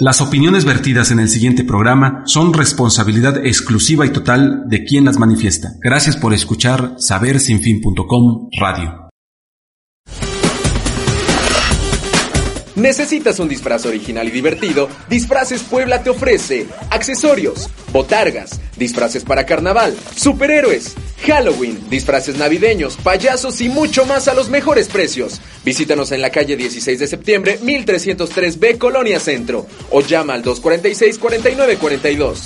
Las opiniones vertidas en el siguiente programa son responsabilidad exclusiva y total de quien las manifiesta. Gracias por escuchar sabersinfin.com Radio. ¿Necesitas un disfraz original y divertido? Disfraces Puebla te ofrece accesorios, botargas, disfraces para carnaval, superhéroes, Halloween, disfraces navideños, payasos y mucho más a los mejores precios. Visítanos en la calle 16 de septiembre, 1303B, Colonia Centro, o llama al 246-4942.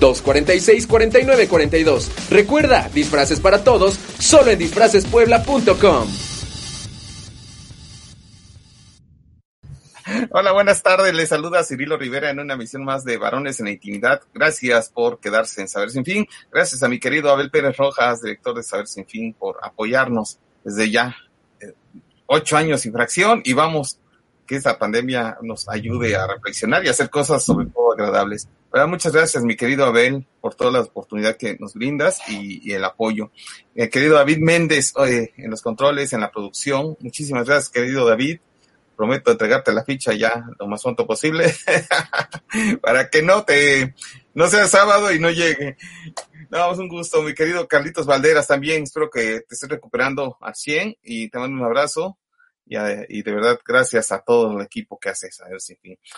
246-4942. Recuerda, disfraces para todos, solo en disfracespuebla.com. Hola, buenas tardes. Les saluda Cirilo Rivera en una misión más de Varones en la Intimidad. Gracias por quedarse en Saber Sin Fin. Gracias a mi querido Abel Pérez Rojas, director de Saber Sin Fin, por apoyarnos desde ya eh, ocho años sin fracción y vamos que esta pandemia nos ayude a reflexionar y hacer cosas sobre todo agradables. muchas gracias, mi querido Abel, por toda la oportunidad que nos brindas y, el apoyo. Mi querido David Méndez, eh, en los controles, en la producción. Muchísimas gracias, querido David prometo entregarte la ficha ya lo más pronto posible para que no te no sea sábado y no llegue. No, es un gusto, mi querido Carlitos Valderas también. Espero que te estés recuperando al 100 y te mando un abrazo. Y, y de verdad, gracias a todo el equipo que haces.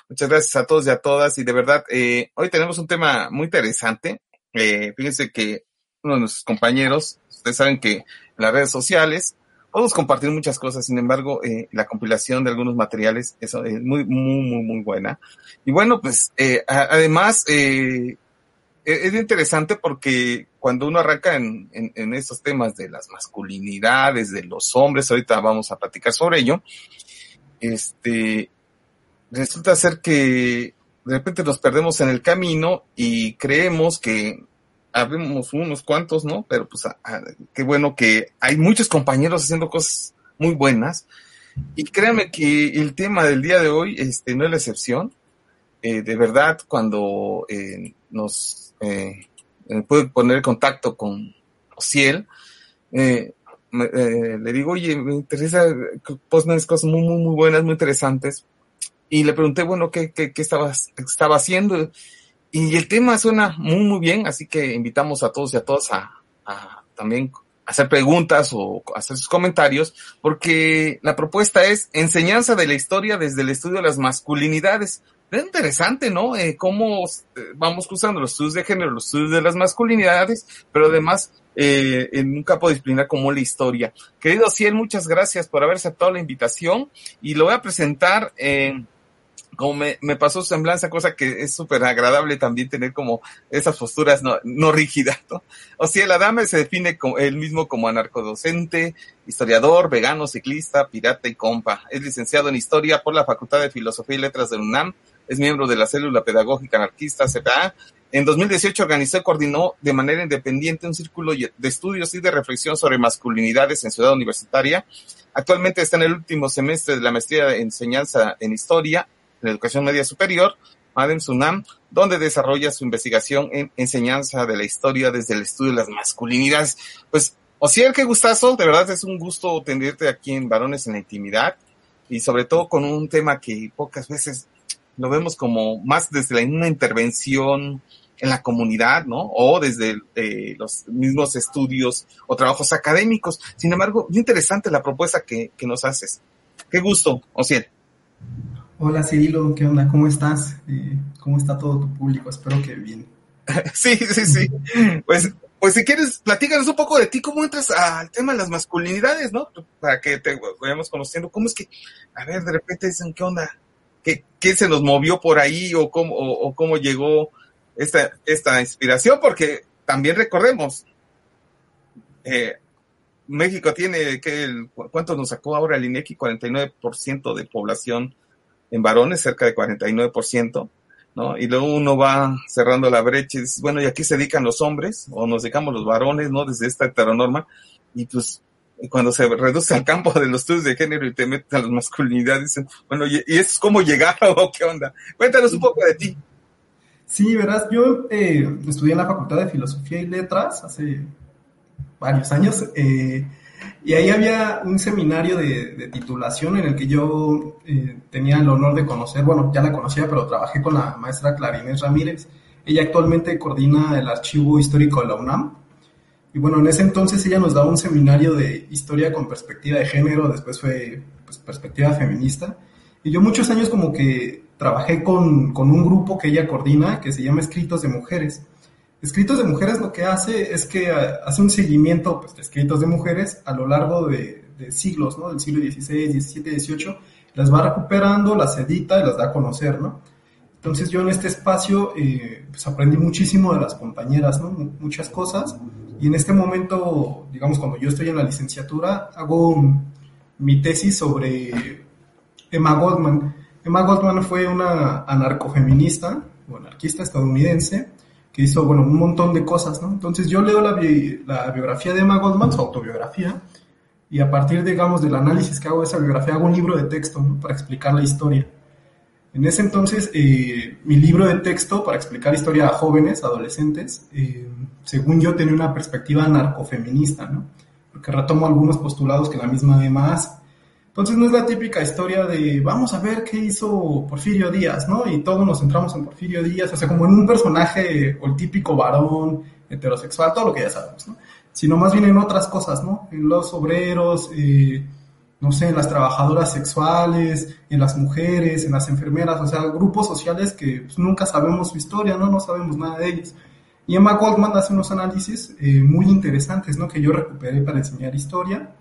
Muchas gracias a todos y a todas. Y de verdad, eh, hoy tenemos un tema muy interesante. Eh, fíjense que uno de nuestros compañeros, ustedes saben que en las redes sociales, podemos compartir muchas cosas, sin embargo, eh, la compilación de algunos materiales es, muy, muy, muy, muy buena. Y bueno, pues, eh, además, eh, e-, es interesante porque cuando uno arranca en, en, estos temas de las masculinidades, de los hombres, ahorita vamos a platicar sobre ello, este, resulta ser que de repente nos perdemos en el camino y creemos que habemos unos cuantos, ¿no? Pero pues ah, ah, qué bueno que hay muchos compañeros haciendo cosas muy buenas. Y créanme que el tema del día de hoy este, no es la excepción. Eh, de verdad, cuando eh, nos eh, puede poner en contacto con Ociel, eh, le digo, oye, me interesa, pones cosas muy, muy, muy buenas, muy interesantes. Y le pregunté, bueno, ¿qué, qué, qué estabas, estaba haciendo? Y el tema suena muy, muy bien, así que invitamos a todos y a todas a, también hacer preguntas o hacer sus comentarios, porque la propuesta es enseñanza de la historia desde el estudio de las masculinidades. Es interesante, ¿no? Eh, cómo eh, vamos cruzando los estudios de género, los estudios de las masculinidades, pero además eh, en un campo disciplinar como la historia. Querido Ciel, muchas gracias por haber aceptado la invitación y lo voy a presentar en como me, me pasó semblanza, cosa que es súper agradable también tener como esas posturas no, no rígidas, ¿no? O sea, el Adame se define como, él mismo como anarcodocente, historiador, vegano, ciclista, pirata y compa. Es licenciado en Historia por la Facultad de Filosofía y Letras de UNAM. Es miembro de la Célula Pedagógica Anarquista, CPA. En 2018 organizó y coordinó de manera independiente un círculo de estudios y de reflexión sobre masculinidades en Ciudad Universitaria. Actualmente está en el último semestre de la maestría de enseñanza en historia en educación media superior, Madem Sunam, donde desarrolla su investigación en enseñanza de la historia desde el estudio de las masculinidades. Pues, Ociel, qué gustazo, de verdad es un gusto tenerte aquí en Varones en la Intimidad y sobre todo con un tema que pocas veces lo vemos como más desde una intervención en la comunidad, ¿no? O desde eh, los mismos estudios o trabajos académicos. Sin embargo, muy interesante la propuesta que, que nos haces. Qué gusto, Ociel. Hola Cirilo, ¿qué onda? ¿Cómo estás? Eh, ¿Cómo está todo tu público? Espero que bien. sí, sí, sí. Pues, pues si quieres, platícanos un poco de ti, cómo entras al tema de las masculinidades, ¿no? Para que te vayamos conociendo. ¿Cómo es que, a ver, de repente dicen, ¿qué onda? ¿Qué, qué se nos movió por ahí o cómo, o, cómo llegó esta, esta inspiración? Porque también recordemos, eh, México tiene, que ¿cuánto nos sacó ahora el INEGI? 49% de población en varones, cerca de 49%, ¿no? Y luego uno va cerrando la brecha y dices, bueno, y aquí se dedican los hombres, o nos dedicamos los varones, ¿no? Desde esta heteronorma, y pues cuando se reduce al campo de los estudios de género y te meten a las masculinidades, dicen, bueno, ¿y, y es cómo llegar o qué onda? Cuéntanos un poco de ti. Sí, verás, yo eh, estudié en la Facultad de Filosofía y Letras hace varios años, eh, y ahí había un seminario de, titulación en el que yo eh, tenía el honor de conocer, bueno, ya la conocía, pero trabajé con la maestra Clarinés Ramírez. Ella actualmente coordina el archivo histórico de la UNAM. Y bueno, en ese entonces ella nos daba un seminario de historia con perspectiva de género, después fue pues, perspectiva feminista. Y yo muchos años como que trabajé con, con un grupo que ella coordina que se llama Escritos de Mujeres. Escritos de Mujeres lo que hace es que hace un seguimiento pues, de escritos de mujeres a lo largo de, de siglos, ¿no? Del siglo XVI, XVII, XVIII, las va recuperando, las edita y las da a conocer, ¿no? Entonces yo en este espacio eh, pues aprendí muchísimo de las compañeras, ¿no? Muchas cosas. Y en este momento, digamos, cuando yo estoy en la licenciatura, hago mi tesis sobre Emma Goldman. Emma Goldman fue una anarcofeminista o anarquista estadounidense que hizo, bueno, un montón de cosas, ¿no? Entonces yo leo la, bi la biografía de Emma Goldman, su autobiografía, y a partir, digamos, del análisis que hago de esa biografía, hago un libro de texto, ¿no? Para explicar la historia. En ese entonces, eh, mi libro de texto para explicar historia a jóvenes, adolescentes, eh, según yo tenía una perspectiva anarcofeminista, ¿no? Porque retomo algunos postulados que la misma Emma hace. Entonces no es la típica historia de vamos a ver qué hizo Porfirio Díaz, ¿no? Y todos nos centramos en Porfirio Díaz, o sea, como en un personaje o el típico varón heterosexual, todo lo que ya sabemos, ¿no? Sino más bien en otras cosas, ¿no? En los obreros, eh, no sé, en las trabajadoras sexuales, en las mujeres, en las enfermeras, o sea, grupos sociales que pues, nunca sabemos su historia, ¿no? No sabemos nada de ellos. Y Emma Goldman hace unos análisis eh, muy interesantes, ¿no? Que yo recuperé para enseñar historia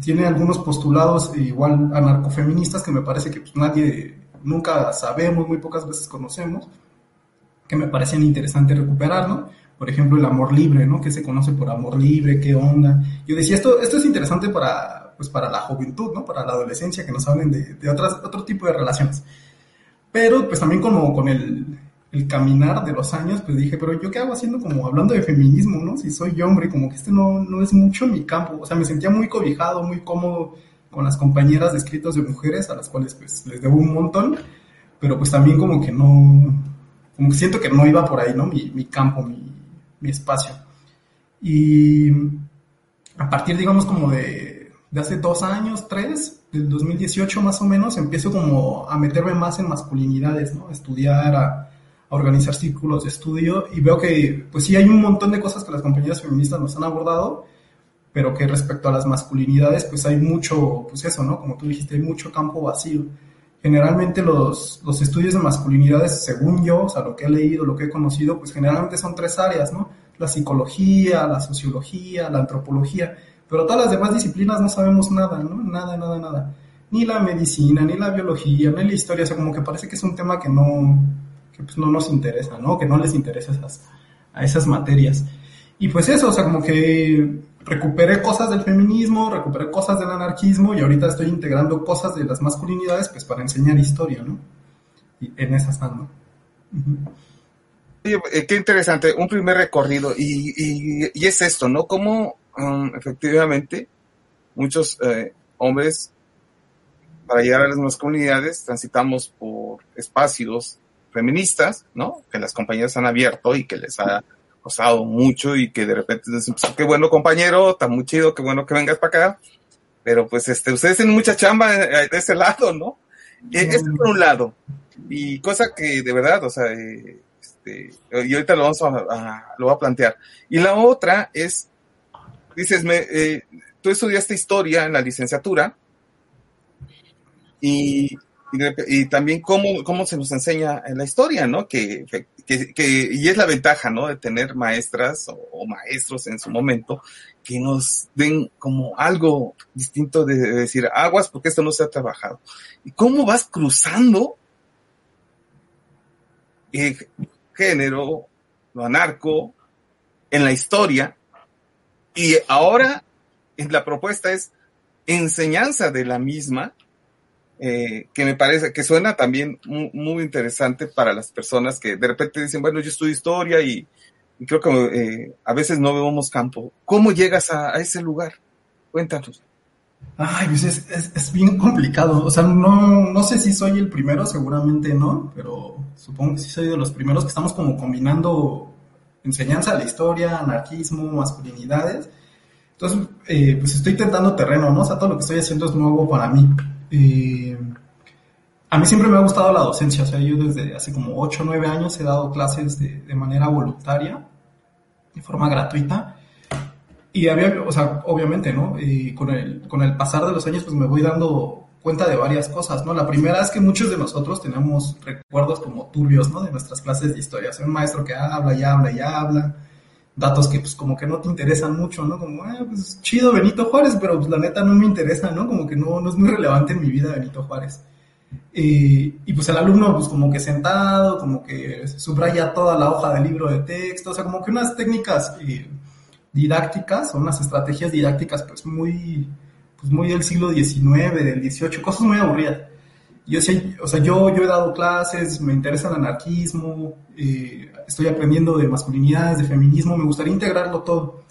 tiene algunos postulados igual anarcofeministas que me parece que pues, nadie, nunca sabemos, muy pocas veces conocemos, que me parecen interesantes recuperar, ¿no? Por ejemplo, el amor libre, ¿no? Que se conoce por amor libre, qué onda. Yo decía, esto, esto es interesante para, pues, para la juventud, ¿no? Para la adolescencia, que nos hablen de, de otras, otro tipo de relaciones. Pero, pues también como con el, el caminar de los años, pues dije, pero yo qué hago haciendo como hablando de feminismo, ¿no? Si soy hombre, como que este no, no es mucho mi campo. O sea, me sentía muy cobijado, muy cómodo con las compañeras de escritos de mujeres, a las cuales pues les debo un montón, pero pues también como que no, como que siento que no iba por ahí, ¿no? Mi, mi campo, mi, mi espacio. Y a partir, digamos, como de, de hace dos años, tres, del 2018 más o menos, empiezo como a meterme más en masculinidades, ¿no? A estudiar, a organizar círculos de estudio y veo que pues sí hay un montón de cosas que las compañeras feministas nos han abordado, pero que respecto a las masculinidades pues hay mucho, pues eso, ¿no? Como tú dijiste, hay mucho campo vacío. Generalmente los, los estudios de masculinidades, según yo, o sea, lo que he leído, lo que he conocido, pues generalmente son tres áreas, ¿no? La psicología, la sociología, la antropología, pero todas las demás disciplinas no sabemos nada, ¿no? Nada, nada, nada. Ni la medicina, ni la biología, ni la historia, o sea, como que parece que es un tema que no, que pues no nos interesa, ¿no? Que no les interesa esas, a esas materias. Y pues eso, o sea, como que recuperé cosas del feminismo, recuperé cosas del anarquismo y ahorita estoy integrando cosas de las masculinidades pues para enseñar historia, ¿no? Y en esas ando. -huh. Qué interesante, un primer recorrido y, y, y es esto, ¿no? Cómo um, efectivamente muchos eh, hombres para llegar a las masculinidades transitamos por espacios feministas, ¿no? Que las compañeras han abierto y que les ha costado mucho y que de repente dicen, pues, qué bueno compañero, está muy chido, qué bueno que vengas para acá. Pero pues este, ustedes tienen mucha chamba de ese lado, ¿no? Este es por un lado. Y cosa que de verdad, o sea, este, y ahorita lo vamos a, lo voy a plantear. Y la otra es, dices, me, eh, tú estudiaste historia en la licenciatura y y, también cómo, cómo se nos enseña en la historia, ¿no? Que, que, que, y es la ventaja, ¿no? De tener maestras o, maestros en su momento que nos den como algo distinto de, de decir aguas porque esto no se ha trabajado. ¿Y cómo vas cruzando el género, lo anarco, en la historia? Y ahora la propuesta es enseñanza de la misma eh, que me parece que suena también muy, interesante para las personas que de repente dicen, bueno, yo estudio historia y, creo que eh, a veces no vemos campo. ¿Cómo llegas a, ese lugar? Cuéntanos. Ay, pues es, es, bien complicado. O sea, no, no sé si soy el primero, seguramente no, pero supongo que sí soy de los primeros que estamos como combinando enseñanza de la historia, anarquismo, masculinidades. Entonces, eh, pues estoy tentando terreno, ¿no? O sea, todo lo que estoy haciendo es nuevo para mí. Eh, a mí siempre me ha gustado la docencia, o sea, yo desde hace como 8 o 9 años he dado clases de, de, manera voluntaria, de forma gratuita. Y había, o sea, obviamente, ¿no? Con, el, con el pasar de los años, pues me voy dando cuenta de varias cosas, ¿no? La primera es que muchos de nosotros tenemos recuerdos como turbios, ¿no? De nuestras clases de historia. O un maestro que habla y habla y habla, datos que pues como que no te interesan mucho, ¿no? Como, ah, pues chido Benito Juárez, pero pues la neta no me interesa, ¿no? Como que no, no es muy relevante en mi vida Benito Juárez. y pues el alumno pues como que sentado, como que subraya toda la hoja del libro de texto, o sea, como que unas técnicas eh, didácticas o unas estrategias didácticas pues muy, pues muy del siglo XIX, del XVIII, cosas muy aburridas. Yo, o sea, yo, yo he dado clases, me interesa el anarquismo, eh, estoy aprendiendo de masculinidades, de feminismo, me gustaría integrarlo todo.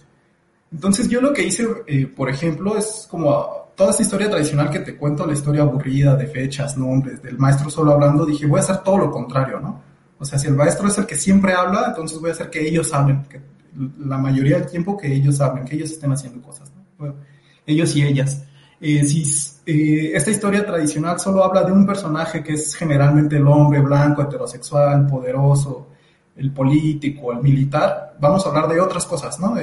Entonces yo lo que hice, eh, por ejemplo, es como toda esta historia tradicional que te cuento, la historia aburrida de fechas, nombres, del maestro solo hablando, dije, voy a hacer todo lo contrario, ¿no? O sea, si el maestro es el que siempre habla, entonces voy a hacer que ellos hablen, que la mayoría del tiempo que ellos hablen, que ellos estén haciendo cosas, ¿no? Bueno, ellos y ellas. Eh, si esta historia tradicional solo habla de un personaje que es generalmente el hombre blanco, heterosexual, poderoso, el político, el militar, vamos a hablar de otras cosas, ¿no?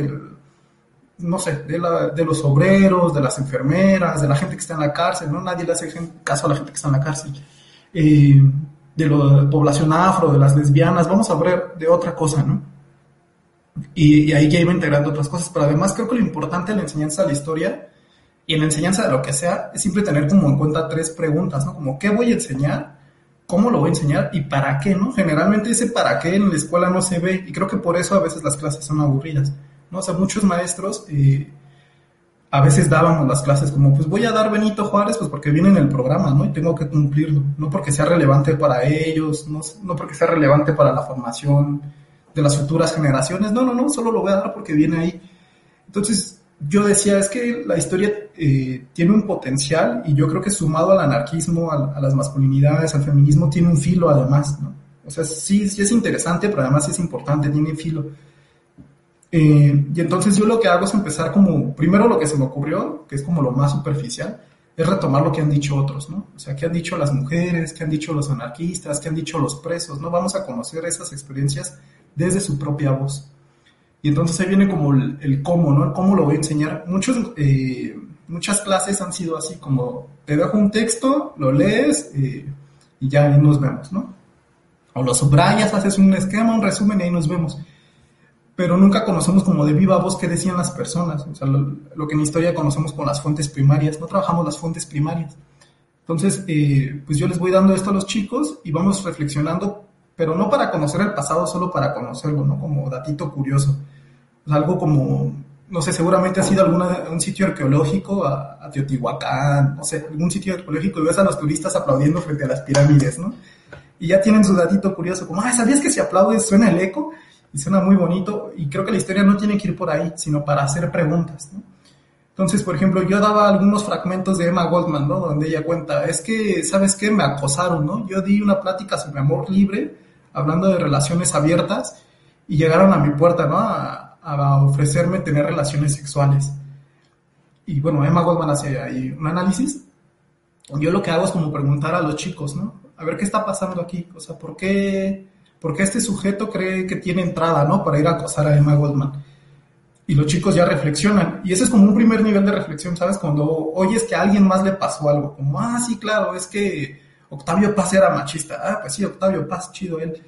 no sé, de, de, los obreros, de las enfermeras, de la gente que está en la cárcel, ¿no? Nadie le hace caso a la gente que está en la cárcel. De la población afro, de las lesbianas, vamos a hablar de otra cosa, ¿no? Y, ahí ya iba integrando otras cosas, pero además creo que lo importante en la enseñanza de la historia y en la enseñanza de lo que sea es siempre tener como en cuenta tres preguntas, ¿no? Como, ¿qué voy a enseñar? cómo lo voy a enseñar y para qué, ¿no? Generalmente ese para qué en la escuela no se ve y creo que por eso a veces las clases son aburridas, ¿no? O sea, muchos maestros eh, a veces dábamos las clases como, pues voy a dar Benito Juárez, pues porque viene en el programa, ¿no? Y tengo que cumplirlo, no porque sea relevante para ellos, no, no porque sea relevante para la formación de las futuras generaciones, no, no, no, solo lo voy a dar porque viene ahí. Entonces, yo decía, es que la historia eh, tiene un potencial y yo creo que sumado al anarquismo, a, las masculinidades, al feminismo, tiene un filo además, ¿no? O sea, sí, sí es interesante, pero además es importante, tiene filo. Eh, y entonces yo lo que hago es empezar como, primero lo que se me ocurrió, que es como lo más superficial, es retomar lo que han dicho otros, ¿no? O sea, qué han dicho las mujeres, qué han dicho los anarquistas, qué han dicho los presos, ¿no? Vamos a conocer esas experiencias desde su propia voz. Y entonces ahí viene como el, cómo, ¿no? El cómo lo voy a enseñar. Muchos, eh, muchas clases han sido así, como te dejo un texto, lo lees eh, y ya ahí nos vemos, ¿no? O lo subrayas, haces un esquema, un resumen y ahí nos vemos. Pero nunca conocemos como de viva voz qué decían las personas. O sea, lo, que en historia conocemos con las fuentes primarias. No trabajamos las fuentes primarias. Entonces, eh, pues yo les voy dando esto a los chicos y vamos reflexionando, pero no para conocer el pasado, solo para conocerlo, ¿no? Como datito curioso algo como, no sé, seguramente ha sido alguna, un sitio arqueológico a, Teotihuacán, no sé, algún sitio arqueológico y ves a los turistas aplaudiendo frente a las pirámides, ¿no? Y ya tienen su datito curioso, como, ah, ¿sabías que si aplaudes suena el eco? Y suena muy bonito, y creo que la historia no tiene que ir por ahí, sino para hacer preguntas, ¿no? Entonces, por ejemplo, yo daba algunos fragmentos de Emma Goldman, ¿no? Donde ella cuenta, es que, ¿sabes qué? Me acosaron, ¿no? Yo di una plática sobre amor libre, hablando de relaciones abiertas, y llegaron a mi puerta, ¿no? a ofrecerme tener relaciones sexuales. Y bueno, Emma Goldman hace ahí un análisis. Yo lo que hago es como preguntar a los chicos, ¿no? A ver qué está pasando aquí. O sea, ¿por qué, por qué este sujeto cree que tiene entrada, ¿no? Para ir a acosar a Emma Goldman. Y los chicos ya reflexionan. Y ese es como un primer nivel de reflexión, ¿sabes? Cuando oyes que a alguien más le pasó algo. Como, ah, sí, claro, es que Octavio Paz era machista. Ah, pues sí, Octavio Paz, chido él.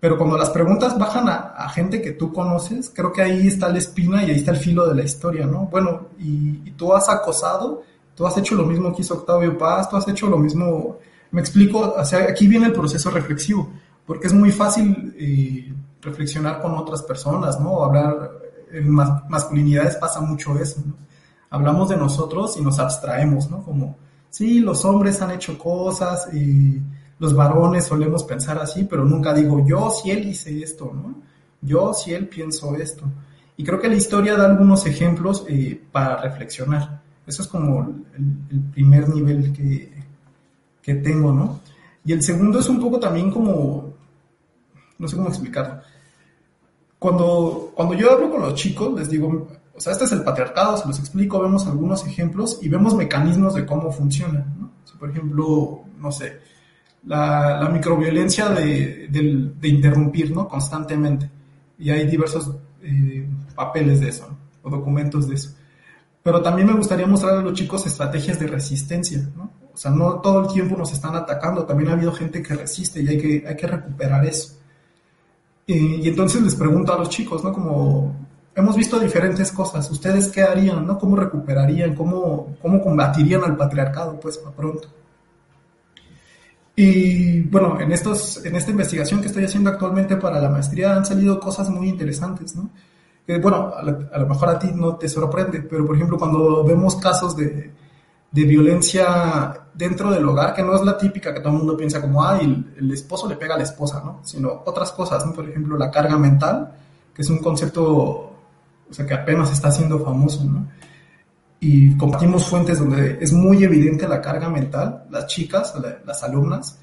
Pero cuando las preguntas bajan a, gente que tú conoces, creo que ahí está la espina y ahí está el filo de la historia, ¿no? Bueno, y, tú has acosado, tú has hecho lo mismo que hizo Octavio Paz, tú has hecho lo mismo, me explico, o sea, aquí viene el proceso reflexivo, porque es muy fácil eh, reflexionar con otras personas, ¿no? Hablar, en masculinidades pasa mucho eso, ¿no? Hablamos de nosotros y nos abstraemos, ¿no? Como sí, los hombres han hecho cosas, y los varones solemos pensar así, pero nunca digo, yo si él hice esto, ¿no? Yo si él pienso esto. Y creo que la historia da algunos ejemplos eh, para reflexionar. Eso es como el, primer nivel que, que tengo, ¿no? Y el segundo es un poco también como, no sé cómo explicarlo. Cuando, cuando yo hablo con los chicos, les digo, o sea, este es el patriarcado, se los explico, vemos algunos ejemplos y vemos mecanismos de cómo funciona. por ejemplo, no sé, la, microviolencia de, interrumpir ¿no? constantemente. Y hay diversos eh, papeles de eso, o documentos de eso. Pero también me gustaría mostrar a los chicos estrategias de resistencia. ¿no? O sea, no todo el tiempo nos están atacando, también ha habido gente que resiste y hay que, hay que recuperar eso. y entonces les pregunto a los chicos, ¿no? Como, hemos visto diferentes cosas. ¿Ustedes qué harían? ¿no? ¿Cómo recuperarían? ¿Cómo, cómo combatirían al patriarcado? Pues para pronto. Y bueno, en, estos, en esta investigación que estoy haciendo actualmente para la maestría han salido cosas muy interesantes, ¿no? bueno, a, lo mejor a ti no te sorprende, pero por ejemplo cuando vemos casos de, de violencia dentro del hogar, que no es la típica que todo el mundo piensa como, ah, el, el esposo le pega a la esposa, ¿no? Sino otras cosas, ¿no? Por ejemplo, la carga mental, que es un concepto o sea, que apenas está siendo famoso, ¿no? Y compartimos fuentes donde es muy evidente la carga mental, las chicas, las alumnas,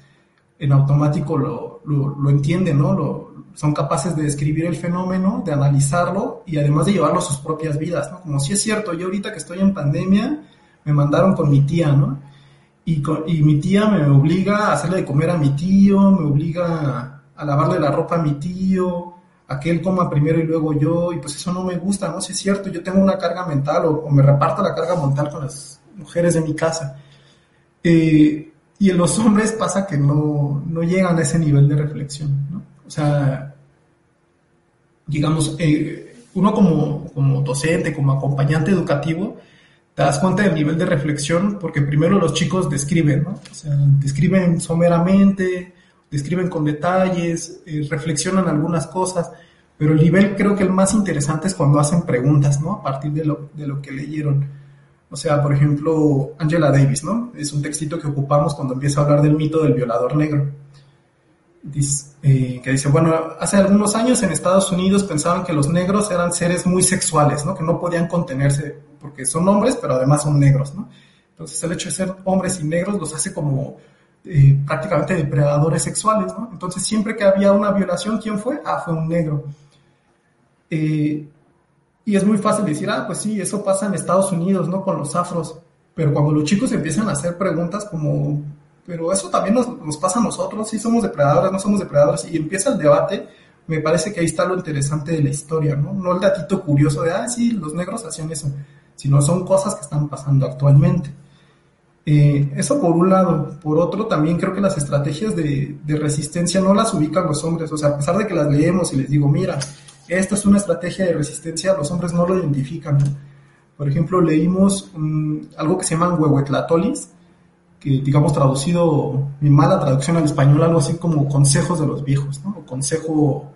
en automático lo, lo, entienden, ¿no? Lo, son capaces de describir el fenómeno, de analizarlo y además de llevarlo a sus propias vidas, ¿no? Como si es cierto, yo ahorita que estoy en pandemia, me mandaron con mi tía, ¿no? Y, y mi tía me obliga a hacerle de comer a mi tío, me obliga a lavarle la ropa a mi tío, a que él coma primero y luego yo, y pues eso no me gusta, ¿no? Si es cierto, yo tengo una carga mental o, me reparto la carga mental con las mujeres de mi casa. Eh, y en los hombres pasa que no, no, llegan a ese nivel de reflexión, ¿no? O sea, digamos, eh, uno como, como docente, como acompañante educativo, te das cuenta del nivel de reflexión porque primero los chicos describen, ¿no? O sea, describen someramente, describen con detalles, eh, reflexionan algunas cosas, pero el nivel creo que el más interesante es cuando hacen preguntas, ¿no? A partir de lo, de lo que leyeron. O sea, por ejemplo, Angela Davis, ¿no? Es un textito que ocupamos cuando empieza a hablar del mito del violador negro. Eh, que dice, bueno, hace algunos años en Estados Unidos pensaban que los negros eran seres muy sexuales, ¿no? Que no podían contenerse porque son hombres, pero además son negros, ¿no? Entonces el hecho de ser hombres y negros los hace como eh, prácticamente depredadores sexuales, ¿no? Entonces siempre que había una violación, ¿quién fue? Ah, fue un negro. Eh, y es muy fácil decir, ah, pues sí, eso pasa en Estados Unidos, ¿no? Con los afros. Pero cuando los chicos empiezan a hacer preguntas como, pero eso también nos, nos pasa a nosotros, sí somos depredadores, no somos depredadores, y empieza el debate, me parece que ahí está lo interesante de la historia, ¿no? No el datito curioso de, ah, sí, los negros hacían eso, sino son cosas que están pasando actualmente. Eh, eso por un lado. Por otro, también creo que las estrategias de, resistencia no las ubican los hombres. O sea, a pesar de que las leemos y les digo, mira, esta es una estrategia de resistencia, los hombres no lo identifican. Por ejemplo, leímos algo que se llaman huehuetlatolis, que digamos traducido, mi mala traducción al español, algo así como consejos de los viejos, consejo,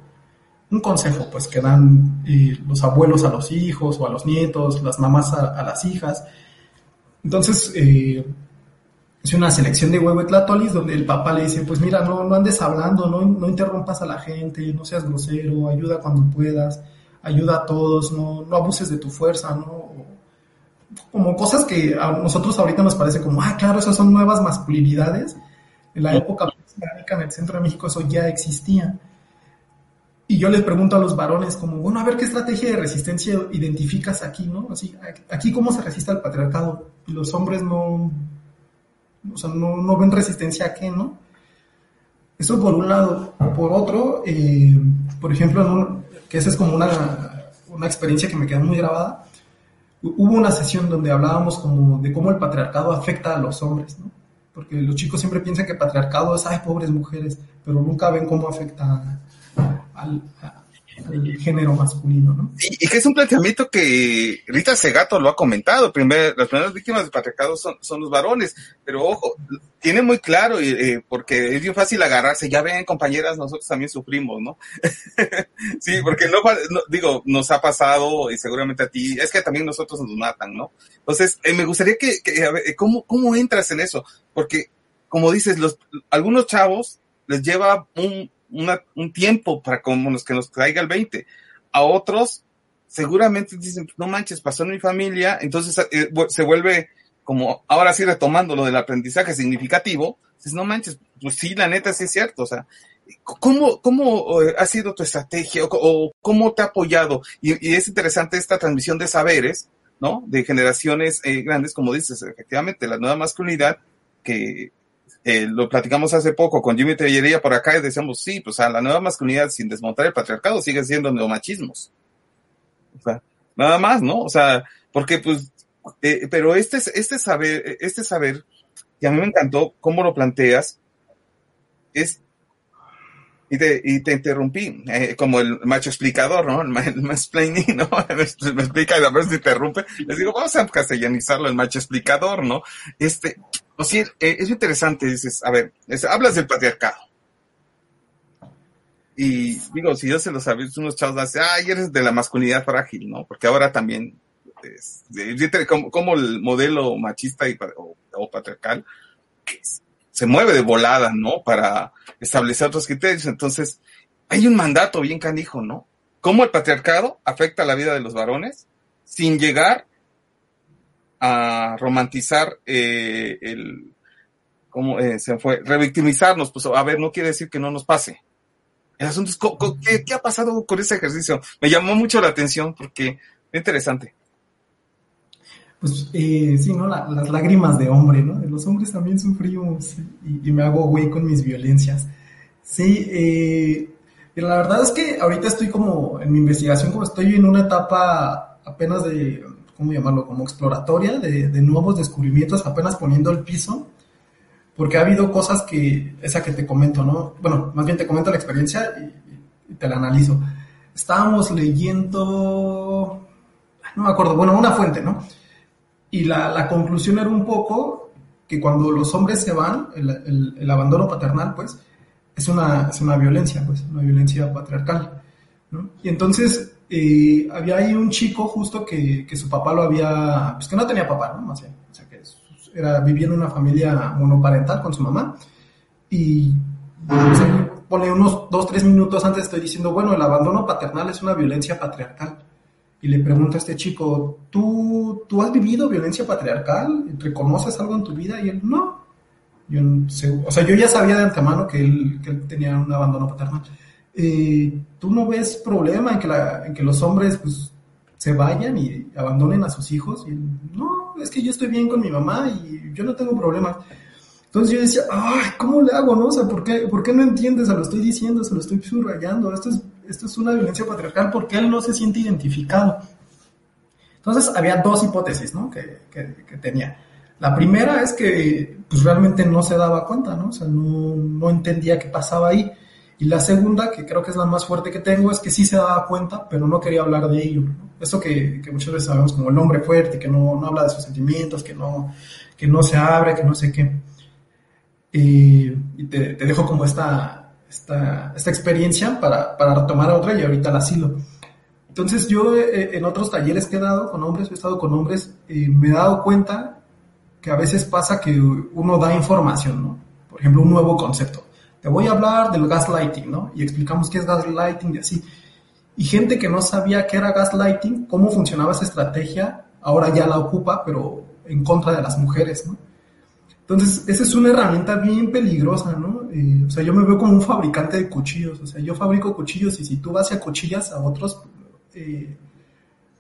un consejo pues que dan eh, los abuelos a los hijos o a los nietos, las mamás a las hijas entonces, eh, es una selección de huehuetlatolis donde el papá le dice, pues mira, no, no andes hablando, no, no interrumpas a la gente, no seas grosero, ayuda cuando puedas, ayuda a todos, no, no abuses de tu fuerza, ¿no? Como cosas que a nosotros ahorita nos parece como, ah, claro, esas son nuevas masculinidades. En la época en el centro de México eso ya existía. Y yo les pregunto a los varones como, bueno, a ver qué estrategia de resistencia identificas aquí, ¿no? Así, aquí cómo se resiste al patriarcado. Y los hombres no, o sea, no, ven resistencia a qué, ¿no? Eso por un lado. Por otro, eh, por ejemplo, que esa es como una, una experiencia que me queda muy grabada, hubo una sesión donde hablábamos como de cómo el patriarcado afecta a los hombres, ¿no? Porque los chicos siempre piensan que patriarcado es, ay, pobres mujeres, pero nunca ven cómo afecta al género masculino, ¿no? Y, que es un planteamiento que Rita Segato lo ha comentado, primer, las primeras víctimas del patriarcado son, son los varones, pero ojo, tiene muy claro, eh, porque es bien fácil agarrarse, ya ven compañeras, nosotros también sufrimos, ¿no? sí, porque no, digo, nos ha pasado, y seguramente a ti, es que también nosotros nos matan, ¿no? Entonces, eh, me gustaría que, a ver, ¿cómo, ¿cómo entras en eso? Porque, como dices, algunos chavos les lleva un, un tiempo para como los que nos traiga el 20. A otros, seguramente dicen, no manches, pasó en mi familia, entonces eh, se vuelve como, ahora sí retomando lo del aprendizaje significativo, dices, no manches, pues sí, la neta sí es cierto, o sea, ¿cómo, cómo eh, ha sido tu estrategia o, cómo te ha apoyado? Y, es interesante esta transmisión de saberes, ¿no? De generaciones eh, grandes, como dices, efectivamente, la nueva masculinidad que eh, lo platicamos hace poco con Jimmy Tellería por acá y decíamos, sí, pues a la nueva masculinidad sin desmontar el patriarcado sigue siendo neomachismos. O sea, nada más, ¿no? O sea, porque pues, eh, pero este, este saber, este saber, y a mí me encantó cómo lo planteas, es, y te, y te interrumpí, eh, como el macho explicador, ¿no? El, el mansplaining, ¿no? me, explica y a veces interrumpe. Les digo, vamos a castellanizarlo, el macho explicador, ¿no? Este, o sea, eh, es interesante, dices, a ver, hablas del patriarcado. Y digo, si yo se lo sabes, unos chavos dicen, ay, eres de la masculinidad frágil, ¿no? Porque ahora también, es, como, el modelo machista y, o, patriarcal se mueve de volada, ¿no? Para establecer otros criterios. Entonces, hay un mandato bien canijo, ¿no? ¿Cómo el patriarcado afecta la vida de los varones sin llegar a romantizar eh, el, ¿cómo eh, se fue? Revictimizarnos, pues a ver, no quiere decir que no nos pase. El asunto es, ¿qué, ¿qué, ha pasado con ese ejercicio? Me llamó mucho la atención porque es interesante. Pues eh, sí, ¿no? las lágrimas de hombre, ¿no? Los hombres también sufrimos y, y me hago güey con mis violencias. Sí, eh, la verdad es que ahorita estoy como en mi investigación, como estoy en una etapa apenas de ¿cómo llamarlo? Como exploratoria de, nuevos descubrimientos, apenas poniendo el piso, porque ha habido cosas que, esa que te comento, ¿no? Bueno, más bien te comento la experiencia y, te la analizo. Estábamos leyendo, no me acuerdo, bueno, una fuente, ¿no? Y la, conclusión era un poco que cuando los hombres se van, el, abandono paternal, pues, es una, es una violencia, pues, una violencia patriarcal, ¿no? Y entonces y había ahí un chico justo que, que, su papá lo había, pues que no tenía papá, ¿no? Más bien, o sea, que era, vivía en una familia monoparental con su mamá y pues, pone unos dos, tres minutos antes estoy diciendo, bueno, el abandono paternal es una violencia patriarcal. Y le pregunto a este chico, ¿tú, ¿tú has vivido violencia patriarcal? ¿Reconoces algo en tu vida? Y él, no. Yo, o sea, yo ya sabía de antemano que él, que él tenía un abandono paternal. Eh, tú no ves problema en que, la, en que los hombres pues, se vayan y abandonen a sus hijos. Y, no, es que yo estoy bien con mi mamá y yo no tengo problemas. Entonces yo decía, ay, ¿cómo le hago, no? O sea, ¿por qué, ¿por qué no entiendes? Se lo estoy diciendo, se lo estoy subrayando. Esto es, esto es una violencia patriarcal porque él no se siente identificado. Entonces había dos hipótesis, ¿no? Que, que, tenía. La primera es que pues realmente no se daba cuenta, ¿no? O sea, no, no entendía qué pasaba ahí. Y la segunda, que creo que es la más fuerte que tengo, es que sí se daba cuenta, pero no quería hablar de ello. Eso que, que, muchas veces sabemos como el hombre fuerte, que no, no, habla de sus sentimientos, que no, que no se abre, que no sé qué. Y, te, te, dejo como esta, esta, esta experiencia para, para, retomar otra y ahorita la asilo. Entonces yo eh, en otros talleres que he dado con hombres, he estado con hombres, eh, me he dado cuenta que a veces pasa que uno da información, ¿no? Por ejemplo, un nuevo concepto te voy a hablar del gaslighting, ¿no? Y explicamos qué es gaslighting y así. Y gente que no sabía qué era gaslighting, cómo funcionaba esa estrategia, ahora ya la ocupa, pero en contra de las mujeres, ¿no? Entonces, esa es una herramienta bien peligrosa, ¿no? Eh, o sea, yo me veo como un fabricante de cuchillos, o sea, yo fabrico cuchillos y si tú vas y acuchillas a otros, eh,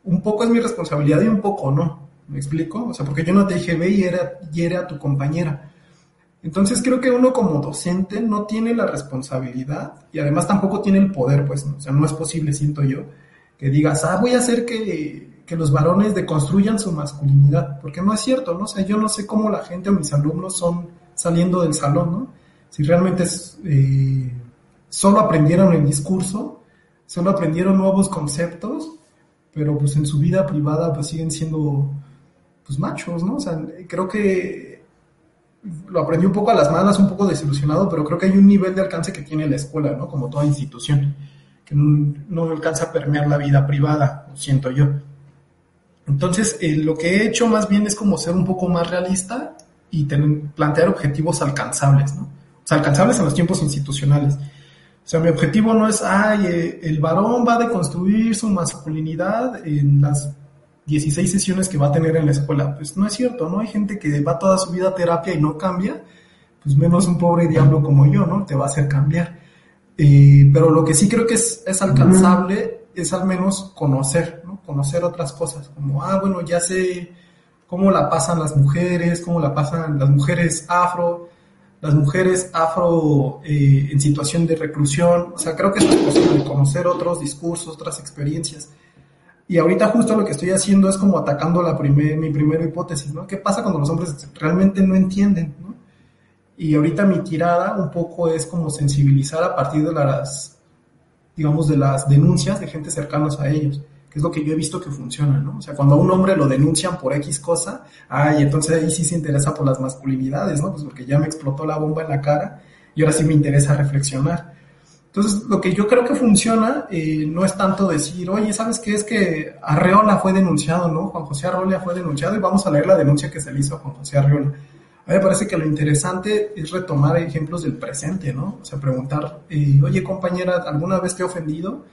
un poco es mi responsabilidad y un poco no, ¿me explico? O sea, porque yo no te dije, ve y hiere a tu compañera. Entonces creo que uno como docente no tiene la responsabilidad y además tampoco tiene el poder, pues, o sea, no es posible, siento yo, que digas, ah, voy a hacer que, que los varones deconstruyan su masculinidad, porque no es cierto, ¿no? O sea, yo no sé cómo la gente o mis alumnos son saliendo del salón, ¿no? Si realmente eh, solo aprendieron el discurso solo aprendieron nuevos conceptos, pero pues en su vida privada pues siguen siendo pues machos, ¿no? O sea, creo que lo aprendí un poco a las malas, un poco desilusionado, pero creo que hay un nivel de alcance que tiene la escuela, ¿no? Como toda institución, que no, alcanza a permear la vida privada, siento yo. Entonces, eh, lo que he hecho más bien es como ser un poco más realista y plantear objetivos alcanzables, ¿no? Alcanzables en los tiempos institucionales. O sea, mi objetivo no es, ay, eh, el varón va a deconstruir su masculinidad en las 16 sesiones que va a tener en la escuela. Pues no es cierto, ¿no? Hay gente que va toda su vida a terapia y no cambia, pues menos un pobre diablo como yo, ¿no? Te va a hacer cambiar. Eh, pero lo que sí creo que es, es alcanzable es al menos conocer, ¿no? Conocer otras cosas, como, ah, bueno, ya sé cómo la pasan las mujeres, cómo la pasan las mujeres afro, las mujeres afro eh, en situación de reclusión. O sea, creo que es posible conocer otros discursos, otras experiencias. Y ahorita justo lo que estoy haciendo es como atacando la primer, mi primera hipótesis, ¿no? ¿Qué pasa cuando los hombres realmente no entienden, ¿no? Y ahorita mi tirada un poco es como sensibilizar a partir de las, digamos, de las denuncias de gente cercanas a ellos, que es lo que yo he visto que funciona, ¿no? O sea, cuando a un hombre lo denuncian por X cosa, ay, entonces ahí sí se interesa por las masculinidades, ¿no? Pues porque ya me explotó la bomba en la cara y ahora sí me interesa reflexionar. Entonces, lo que yo creo que funciona eh, no es tanto decir, oye, ¿sabes qué? Es que Arreola fue denunciado, ¿no? Juan José Arreola fue denunciado y vamos a leer la denuncia que se le hizo a Juan José Arreola. A mí me parece que lo interesante es retomar ejemplos del presente, ¿no? O sea, preguntar, eh, oye, compañera, ¿alguna vez te he ofendido?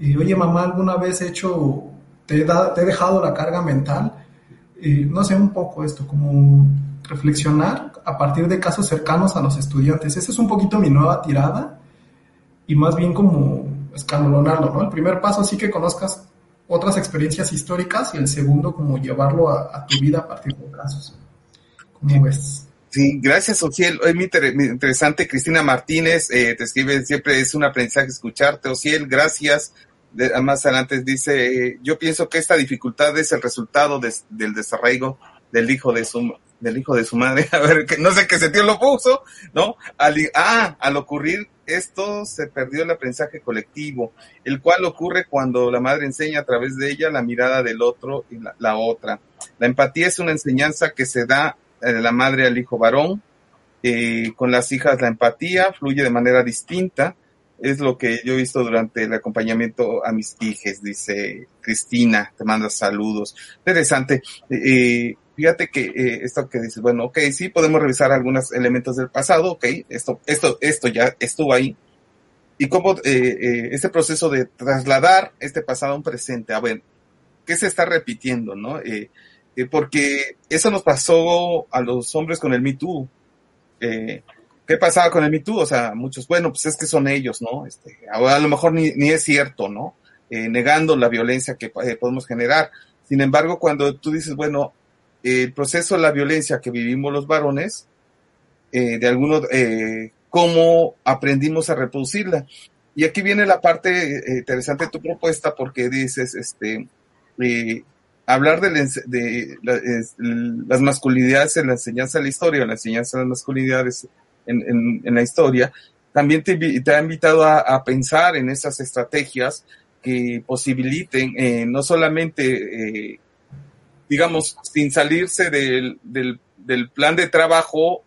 Eh, oye, mamá, ¿alguna vez he hecho, te he, te he dejado la carga mental? no sé, un poco esto, como reflexionar a partir de casos cercanos a los estudiantes. Esa es un poquito mi nueva tirada y más bien como escalonarlo, ¿no? El primer paso sí que conozcas otras experiencias históricas y el segundo como llevarlo a, tu vida a partir de casos. ¿Cómo ves? Sí, gracias, Ociel. Es muy interesante. Cristina Martínez eh, te escribe, siempre es un aprendizaje escucharte. Ociel, gracias. Más adelante dice, eh, yo pienso que esta dificultad es el resultado del desarraigo del hijo de su del hijo de su madre. A ver, que no sé qué sentido lo puso, ¿no? Al, ah, al ocurrir esto se perdió el aprendizaje colectivo, el cual ocurre cuando la madre enseña a través de ella la mirada del otro y la, otra. La empatía es una enseñanza que se da de la madre al hijo varón. Eh, con las hijas la empatía fluye de manera distinta. Es lo que yo he visto durante el acompañamiento a mis hijas, dice Cristina, te manda saludos. Interesante. Eh, fíjate que eh, esto que dices, bueno, ok, sí podemos revisar algunos elementos del pasado, ok, esto, esto, esto ya estuvo ahí. Y cómo eh, eh, este proceso de trasladar este pasado a un presente, a ver, ¿qué se está repitiendo, no? porque eso nos pasó a los hombres con el Me Too. ¿Qué pasaba con el Me Too? O sea, muchos, bueno, pues es que son ellos, ¿no? Este, a, lo mejor ni, es cierto, ¿no? negando la violencia que podemos generar. Sin embargo, cuando tú dices, bueno, el proceso de la violencia que vivimos los varones, eh, de algunos, eh, cómo aprendimos a reproducirla. Y aquí viene la parte eh, interesante de tu propuesta porque dices, este, hablar de, de las masculinidades en la enseñanza de la historia, la enseñanza de las masculinidades en, en, la historia, también te, te ha invitado a, a, pensar en esas estrategias que posibiliten no solamente digamos, sin salirse del, del, del plan de trabajo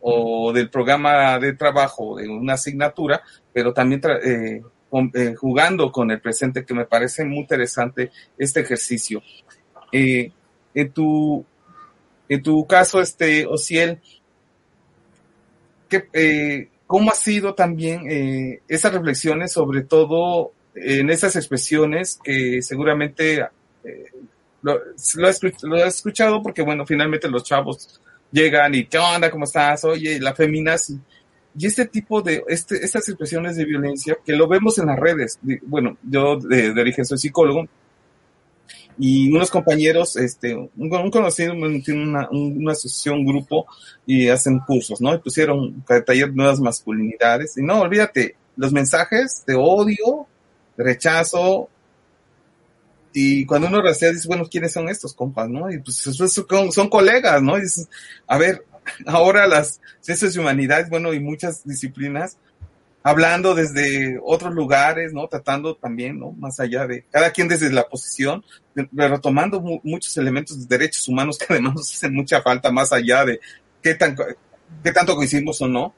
o del programa de trabajo de una asignatura, pero también eh, eh, jugando con el presente, que me parece muy interesante este ejercicio. Eh, en tu en tu caso, este Ociel, ¿qué, ¿cómo ha sido también esas reflexiones, sobre todo en esas expresiones que seguramente lo, lo, he, escuchado porque, bueno, finalmente los chavos llegan y, ¿qué onda? ¿Cómo estás? Oye, la feminazi. Y este tipo de, este, estas expresiones de violencia que lo vemos en las redes. bueno, yo de, origen soy psicólogo y unos compañeros, este, un, conocido tiene una, una asociación, un grupo y hacen cursos, ¿no? Y pusieron taller nuevas masculinidades. Y no, olvídate, los mensajes de odio, rechazo, y cuando uno rasea, dice, bueno, ¿quiénes son estos compas, no? Y pues son, son colegas, ¿no? Y dices, a ver, ahora las ciencias de humanidades, bueno, y muchas disciplinas, hablando desde otros lugares, ¿no? Tratando también, ¿no? Más allá de cada quien desde la posición, retomando muchos elementos de derechos humanos que además nos hacen mucha falta más allá de qué, tan, qué tanto coincidimos o no.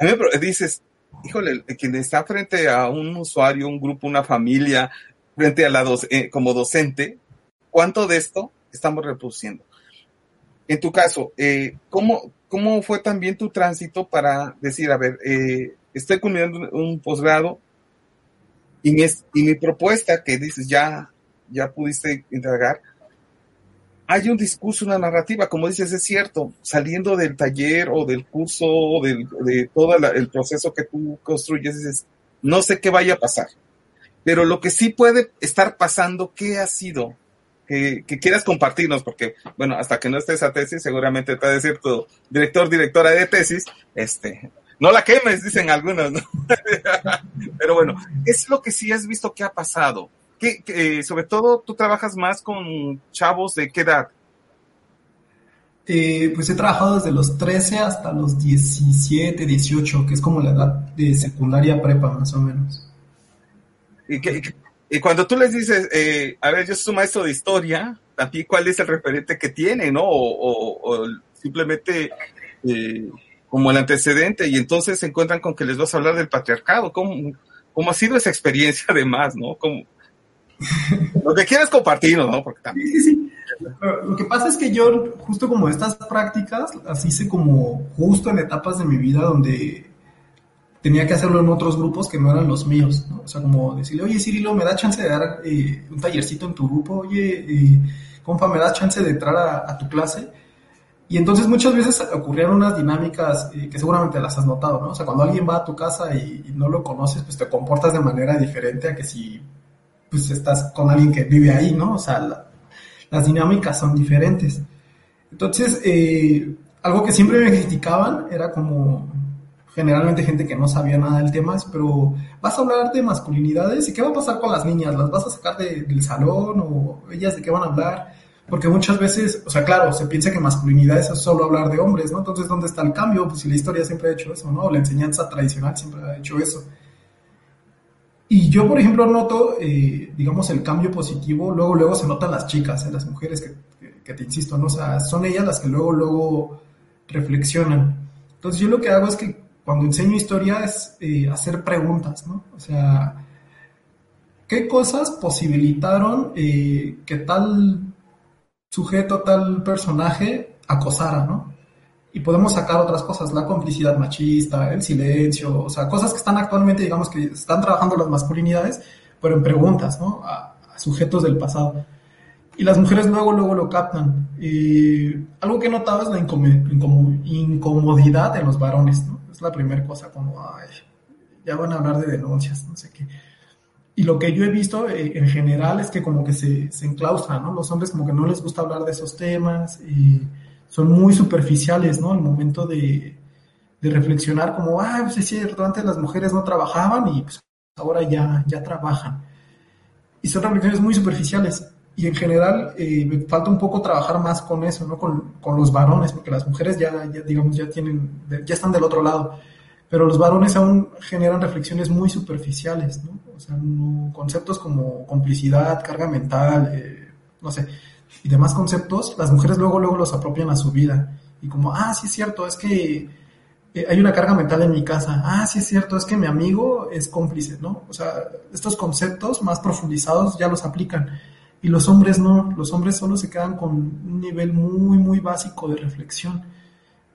A mí me dices, híjole, quien está frente a un usuario, un grupo, una familia, frente a la eh, como docente, ¿cuánto de esto estamos reproduciendo? En tu caso, eh, ¿cómo, ¿cómo fue también tu tránsito para decir, a ver, eh, estoy culminando un posgrado y mi, propuesta que dices ya, ya pudiste entregar, hay un discurso, una narrativa, como dices, es cierto, saliendo del taller o del curso o de todo el proceso que tú construyes, dices, no sé qué vaya a pasar, pero lo que sí puede estar pasando, ¿qué ha sido? Que, quieras compartirnos, porque, bueno, hasta que no estés a tesis, seguramente te va a decir tu director, directora de tesis, este, no la quemes, dicen algunos, ¿no? Pero bueno, es lo que sí has visto que ha pasado. Que, eh, sobre todo, tú trabajas más con chavos de qué edad? Eh, pues he trabajado desde los 13 hasta los 17, 18, que es como la edad de secundaria prepa, más o menos. ¿Y qué, y cuando tú les dices, eh, a ver, yo soy maestro de historia, también cuál es el referente que tiene, ¿no? O, simplemente eh, como el antecedente, y entonces se encuentran con que les vas a hablar del patriarcado. ¿Cómo, cómo ha sido esa experiencia además, ¿no? Lo que quieras compartirnos, ¿no? Porque también... Sí, sí. Lo que pasa es que yo, justo como estas prácticas, las hice como justo en etapas de mi vida donde tenía que hacerlo en otros grupos que no eran los míos, ¿no? O sea, como decirle, oye, Cirilo, ¿me da chance de dar eh, un tallercito en tu grupo? Oye, eh, compa, ¿me da chance de entrar a, tu clase? Y entonces muchas veces ocurrieron unas dinámicas eh, que seguramente las has notado, ¿no? O sea, cuando alguien va a tu casa y, no lo conoces, pues te comportas de manera diferente a que si pues estás con alguien que vive ahí, ¿no? O sea, las dinámicas son diferentes. Entonces, algo que siempre me criticaban era como, generalmente gente que no sabía nada del tema, pero vas a hablar de masculinidades y qué va a pasar con las niñas, las vas a sacar del salón o ellas de qué van a hablar, porque muchas veces, o sea, claro, se piensa que masculinidad es solo hablar de hombres, ¿no? Entonces, ¿dónde está el cambio? Pues si la historia siempre ha hecho eso, ¿no? La enseñanza tradicional siempre ha hecho eso. Y yo, por ejemplo, noto, eh, digamos, el cambio positivo, luego, luego se notan las chicas, en las mujeres que, que te insisto, ¿no? O sea, son ellas las que luego, luego reflexionan. Entonces, yo lo que hago es que cuando enseño historia es eh, hacer preguntas, ¿no? O sea, ¿qué cosas posibilitaron eh, que tal sujeto, tal personaje acosara, ¿no? Y podemos sacar otras cosas, la complicidad machista, el silencio, o sea, cosas que están actualmente, digamos, que están trabajando las masculinidades, pero en preguntas, ¿no? A, sujetos del pasado. Y las mujeres luego, luego lo captan. Algo que he notado es la incomodidad de los varones, ¿no? la primera cosa, como, ay, ya van a hablar de denuncias, no sé qué. Y lo que yo he visto eh, en general es que como que se, se enclaustran, ¿no? Los hombres como que no les gusta hablar de esos temas y son muy superficiales, ¿no? Al momento de, de reflexionar como, ah, pues es cierto, antes las mujeres no trabajaban y pues ahora ya, ya trabajan. Y son reflexiones muy superficiales. Y en general eh, me falta un poco trabajar más con eso, ¿no? Con, con los varones, porque las mujeres ya, digamos, ya tienen, ya están del otro lado. Pero los varones aún generan reflexiones muy superficiales, ¿no? O sea, conceptos como complicidad, carga mental, eh, no sé, y demás conceptos, las mujeres luego, luego los apropian a su vida. Y como, ah, sí es cierto, es que eh, hay una carga mental en mi casa. Ah, sí es cierto, es que mi amigo es cómplice, ¿no? O sea, estos conceptos más profundizados ya los aplican. Y los hombres no, los hombres solo se quedan con un nivel muy, muy básico de reflexión.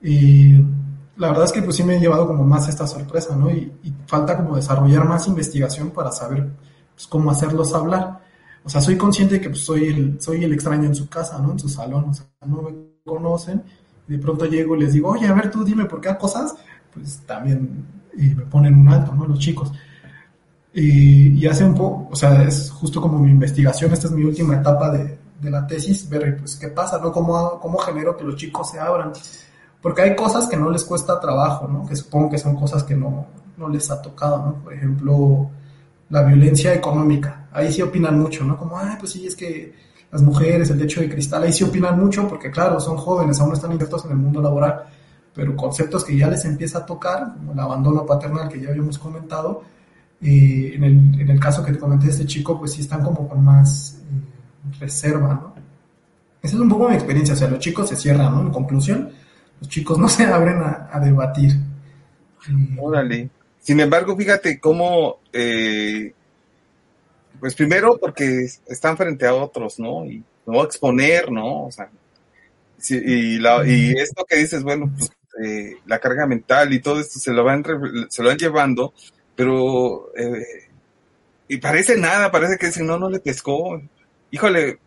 la verdad es que pues sí me he llevado como más esta sorpresa, ¿no? Y, falta como desarrollar más investigación para saber pues, cómo hacerlos hablar. O sea, soy consciente de que pues, soy, el, soy el extraño en su casa, ¿no? En su salón, o sea, no me conocen. Y de pronto llego y les digo, oye, a ver, tú dime por qué cosas, pues también me ponen un alto, ¿no? Los chicos. Y, hace un poco, o sea, es justo como mi investigación, esta es mi última etapa de, de la tesis, ver pues qué pasa, ¿no? ¿Cómo, ¿Cómo genero que los chicos se abran? Porque hay cosas que no les cuesta trabajo, ¿no? Que supongo que son cosas que no, no les ha tocado, ¿no? Por ejemplo, la violencia económica. Ahí sí opinan mucho, ¿no? Como, ay, pues sí, es que las mujeres, el techo de cristal, ahí sí opinan mucho porque, claro, son jóvenes, aún están insertos en el mundo laboral. pero conceptos que ya les empieza a tocar, como el abandono paternal que ya habíamos comentado, eh, en, el, en, el, caso que te comenté de este chico, pues sí están como con más eh, reserva, ¿no? Esa es un poco mi experiencia, o sea, los chicos se cierran, ¿no? En conclusión, los chicos no se abren a, a debatir. Órale. Sin embargo, fíjate cómo, eh, pues primero porque están frente a otros, ¿no? Y no exponer, ¿no? O sea, y, la, y esto que dices, bueno, pues eh, la carga mental y todo esto se lo van, se lo van llevando, pero, eh, y parece nada, parece que dicen, no, no le pescó, híjole,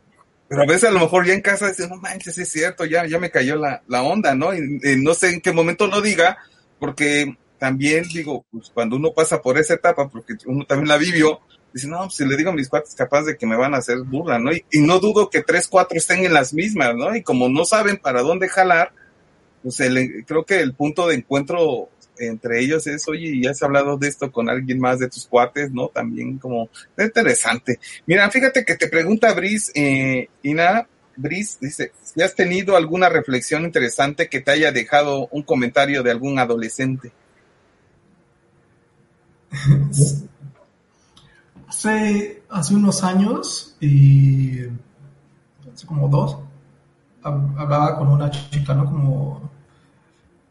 pero a veces a lo mejor ya en casa dicen, no manches, es cierto, ya, ya me cayó la, la onda, ¿no? Y, no sé en qué momento lo diga, porque también digo, pues cuando uno pasa por esa etapa, porque uno también la vivió, dice, no, pues si le digo a mis cuates capaz de que me van a hacer burla, ¿no? Y, y, no dudo que tres, cuatro estén en las mismas, ¿no? Y como no saben para dónde jalar, pues el, creo que el punto de encuentro entre ellos es, oye, ya has hablado de esto con alguien más de tus cuates, ¿no? También como interesante. Mira, fíjate que te pregunta Brice, eh, Ina, Brice dice, si has tenido alguna reflexión interesante que te haya dejado un comentario de algún adolescente. hace, hace unos años, y hace como dos, hablaba con una chica, ¿no? Como,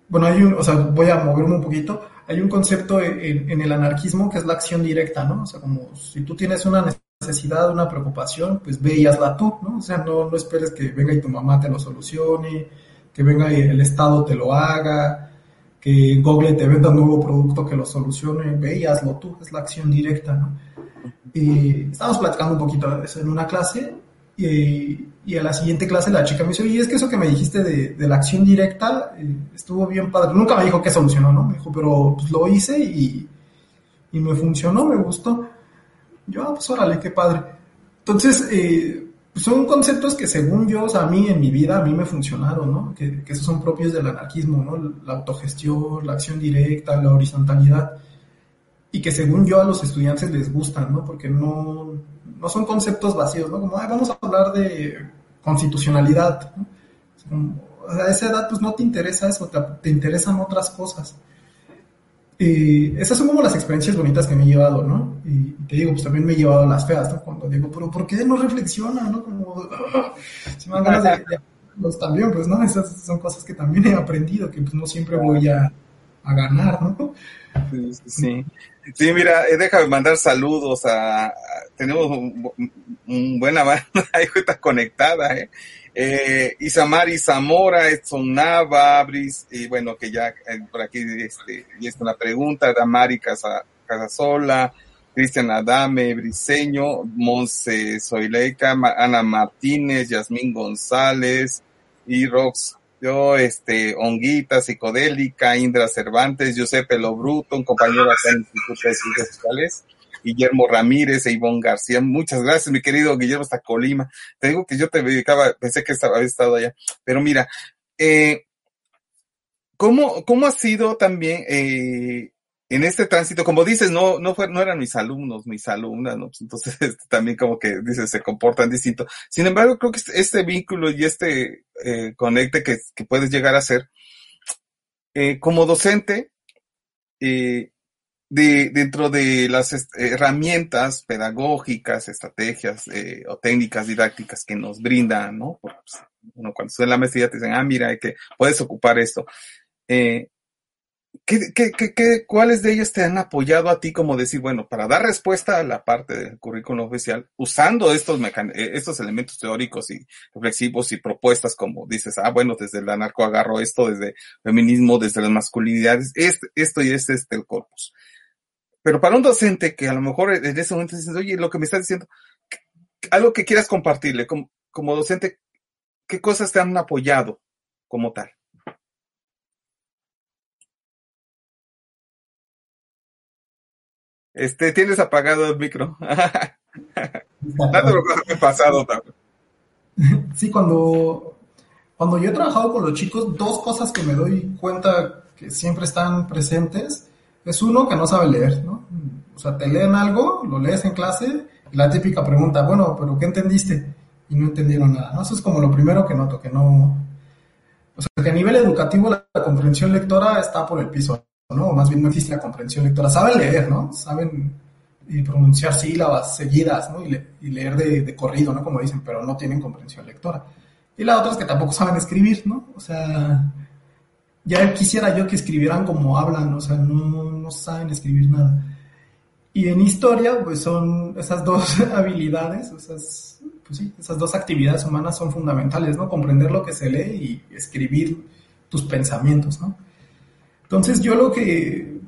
bueno, hay o sea, voy a moverme un poquito, hay un concepto en, en, el anarquismo que es la acción directa, ¿no? O sea, como si tú tienes una necesidad, una preocupación, pues ve y hazla tú, ¿no? O sea, no, no esperes que venga y tu mamá te lo solucione, que venga y el Estado te lo haga, que Google te venda un nuevo producto que lo solucione, ve y hazlo tú, es la acción directa, ¿no? Y estábamos platicando un poquito de eso en una clase y, y, a la siguiente clase la chica me dice, oye, es que eso que me dijiste de, de la acción directa eh, estuvo bien padre. Nunca me dijo que solucionó, ¿no? Me dijo, pero pues lo hice y, y me funcionó, me gustó. Yo, ah, pues órale, qué padre. Entonces, eh, son conceptos que según yo, o sea, a mí en mi vida, a mí me funcionaron, ¿no? Que, que esos son propios del anarquismo, ¿no? La autogestión, la acción directa, la horizontalidad y que según yo a los estudiantes les gustan, ¿no? Porque no, no son conceptos vacíos, ¿no? Como, vamos a hablar de constitucionalidad, a esa edad pues no te interesa eso, te, te interesan otras cosas. Y esas son como las experiencias bonitas que me he llevado, ¿no? Y te digo, pues también me he llevado las feas, ¿no? Cuando digo, pero ¿por qué no reflexiona, no? Como, se me dan ganas de, de los también, pues, ¿no? Esas son cosas que también he aprendido, que pues no siempre voy a, a ganar, ¿no? Sí, sí. Sí, mira, eh, déjame mandar saludos a, tenemos un, un buena banda ahí conectada, eh. eh Isamari Zamora, Edson Nava, Bris, y bueno, que ya eh, por aquí este, y está una pregunta, Damari Casa, Casasola, Cristian Adame, Briseño, Monse Soileca, Ana Martínez, Yasmín González y Rox yo, este, Onguita, Psicodélica, Indra Cervantes, Giuseppe Lobruto, un compañero acá en el Instituto de Ciencias Sociales, Guillermo Ramírez e Ivonne García. Muchas gracias, mi querido Guillermo, hasta Colima. Te digo que yo te dedicaba, pensé que estaba, había estado allá. Pero mira, eh, ¿cómo, ¿cómo ha sido también, eh, en este tránsito, como dices, no, no fue, no eran mis alumnos, mis alumnas, entonces este, también como que dices, se comportan distinto. Sin embargo, creo que este, este vínculo y este eh, conecte que, que, puedes llegar a ser, eh, como docente, eh, de, dentro de las herramientas pedagógicas, estrategias eh, o técnicas didácticas que nos brindan, ¿no? Porque, pues, uno cuando en la maestría te dicen, ah, mira, que puedes ocupar esto. Eh, ¿Qué, qué, qué, cuáles de ellos te han apoyado a ti como decir, bueno, para dar respuesta a la parte del currículum oficial, usando estos, eh, estos elementos teóricos y reflexivos y propuestas como dices, ah, bueno, desde el anarco agarro esto, desde feminismo, desde las masculinidades, este, esto y este es este, el corpus. Pero para un docente que a lo mejor en ese momento dices, oye, lo que me estás diciendo, algo que quieras compartirle como, como docente, ¿qué cosas te han apoyado como tal? Este, tienes apagado el micro. me pasado también. Sí, cuando, cuando yo he trabajado con los chicos, dos cosas que me doy cuenta que siempre están presentes es uno que no sabe leer, ¿no? O sea, te leen algo, lo lees en clase y la típica pregunta, bueno, pero ¿qué entendiste? Y no entendieron nada, ¿no? Eso es como lo primero que noto, que no, O sea, que a nivel educativo la, comprensión lectora está por el piso, ¿no? Más bien no existe la comprensión lectora. Saben leer, ¿no? Saben eh, pronunciar sílabas seguidas, ¿no? Y, leer de, corrido, ¿no? Como dicen, pero no tienen comprensión lectora. Y la otra es que tampoco saben escribir, ¿no? O sea, ya quisiera yo que escribieran como hablan, o sea, no, no saben escribir nada. Y en historia, pues son esas dos habilidades, esas, pues sí, esas dos actividades humanas son fundamentales, ¿no? Comprender lo que se lee y escribir tus pensamientos, ¿no? Entonces yo lo que,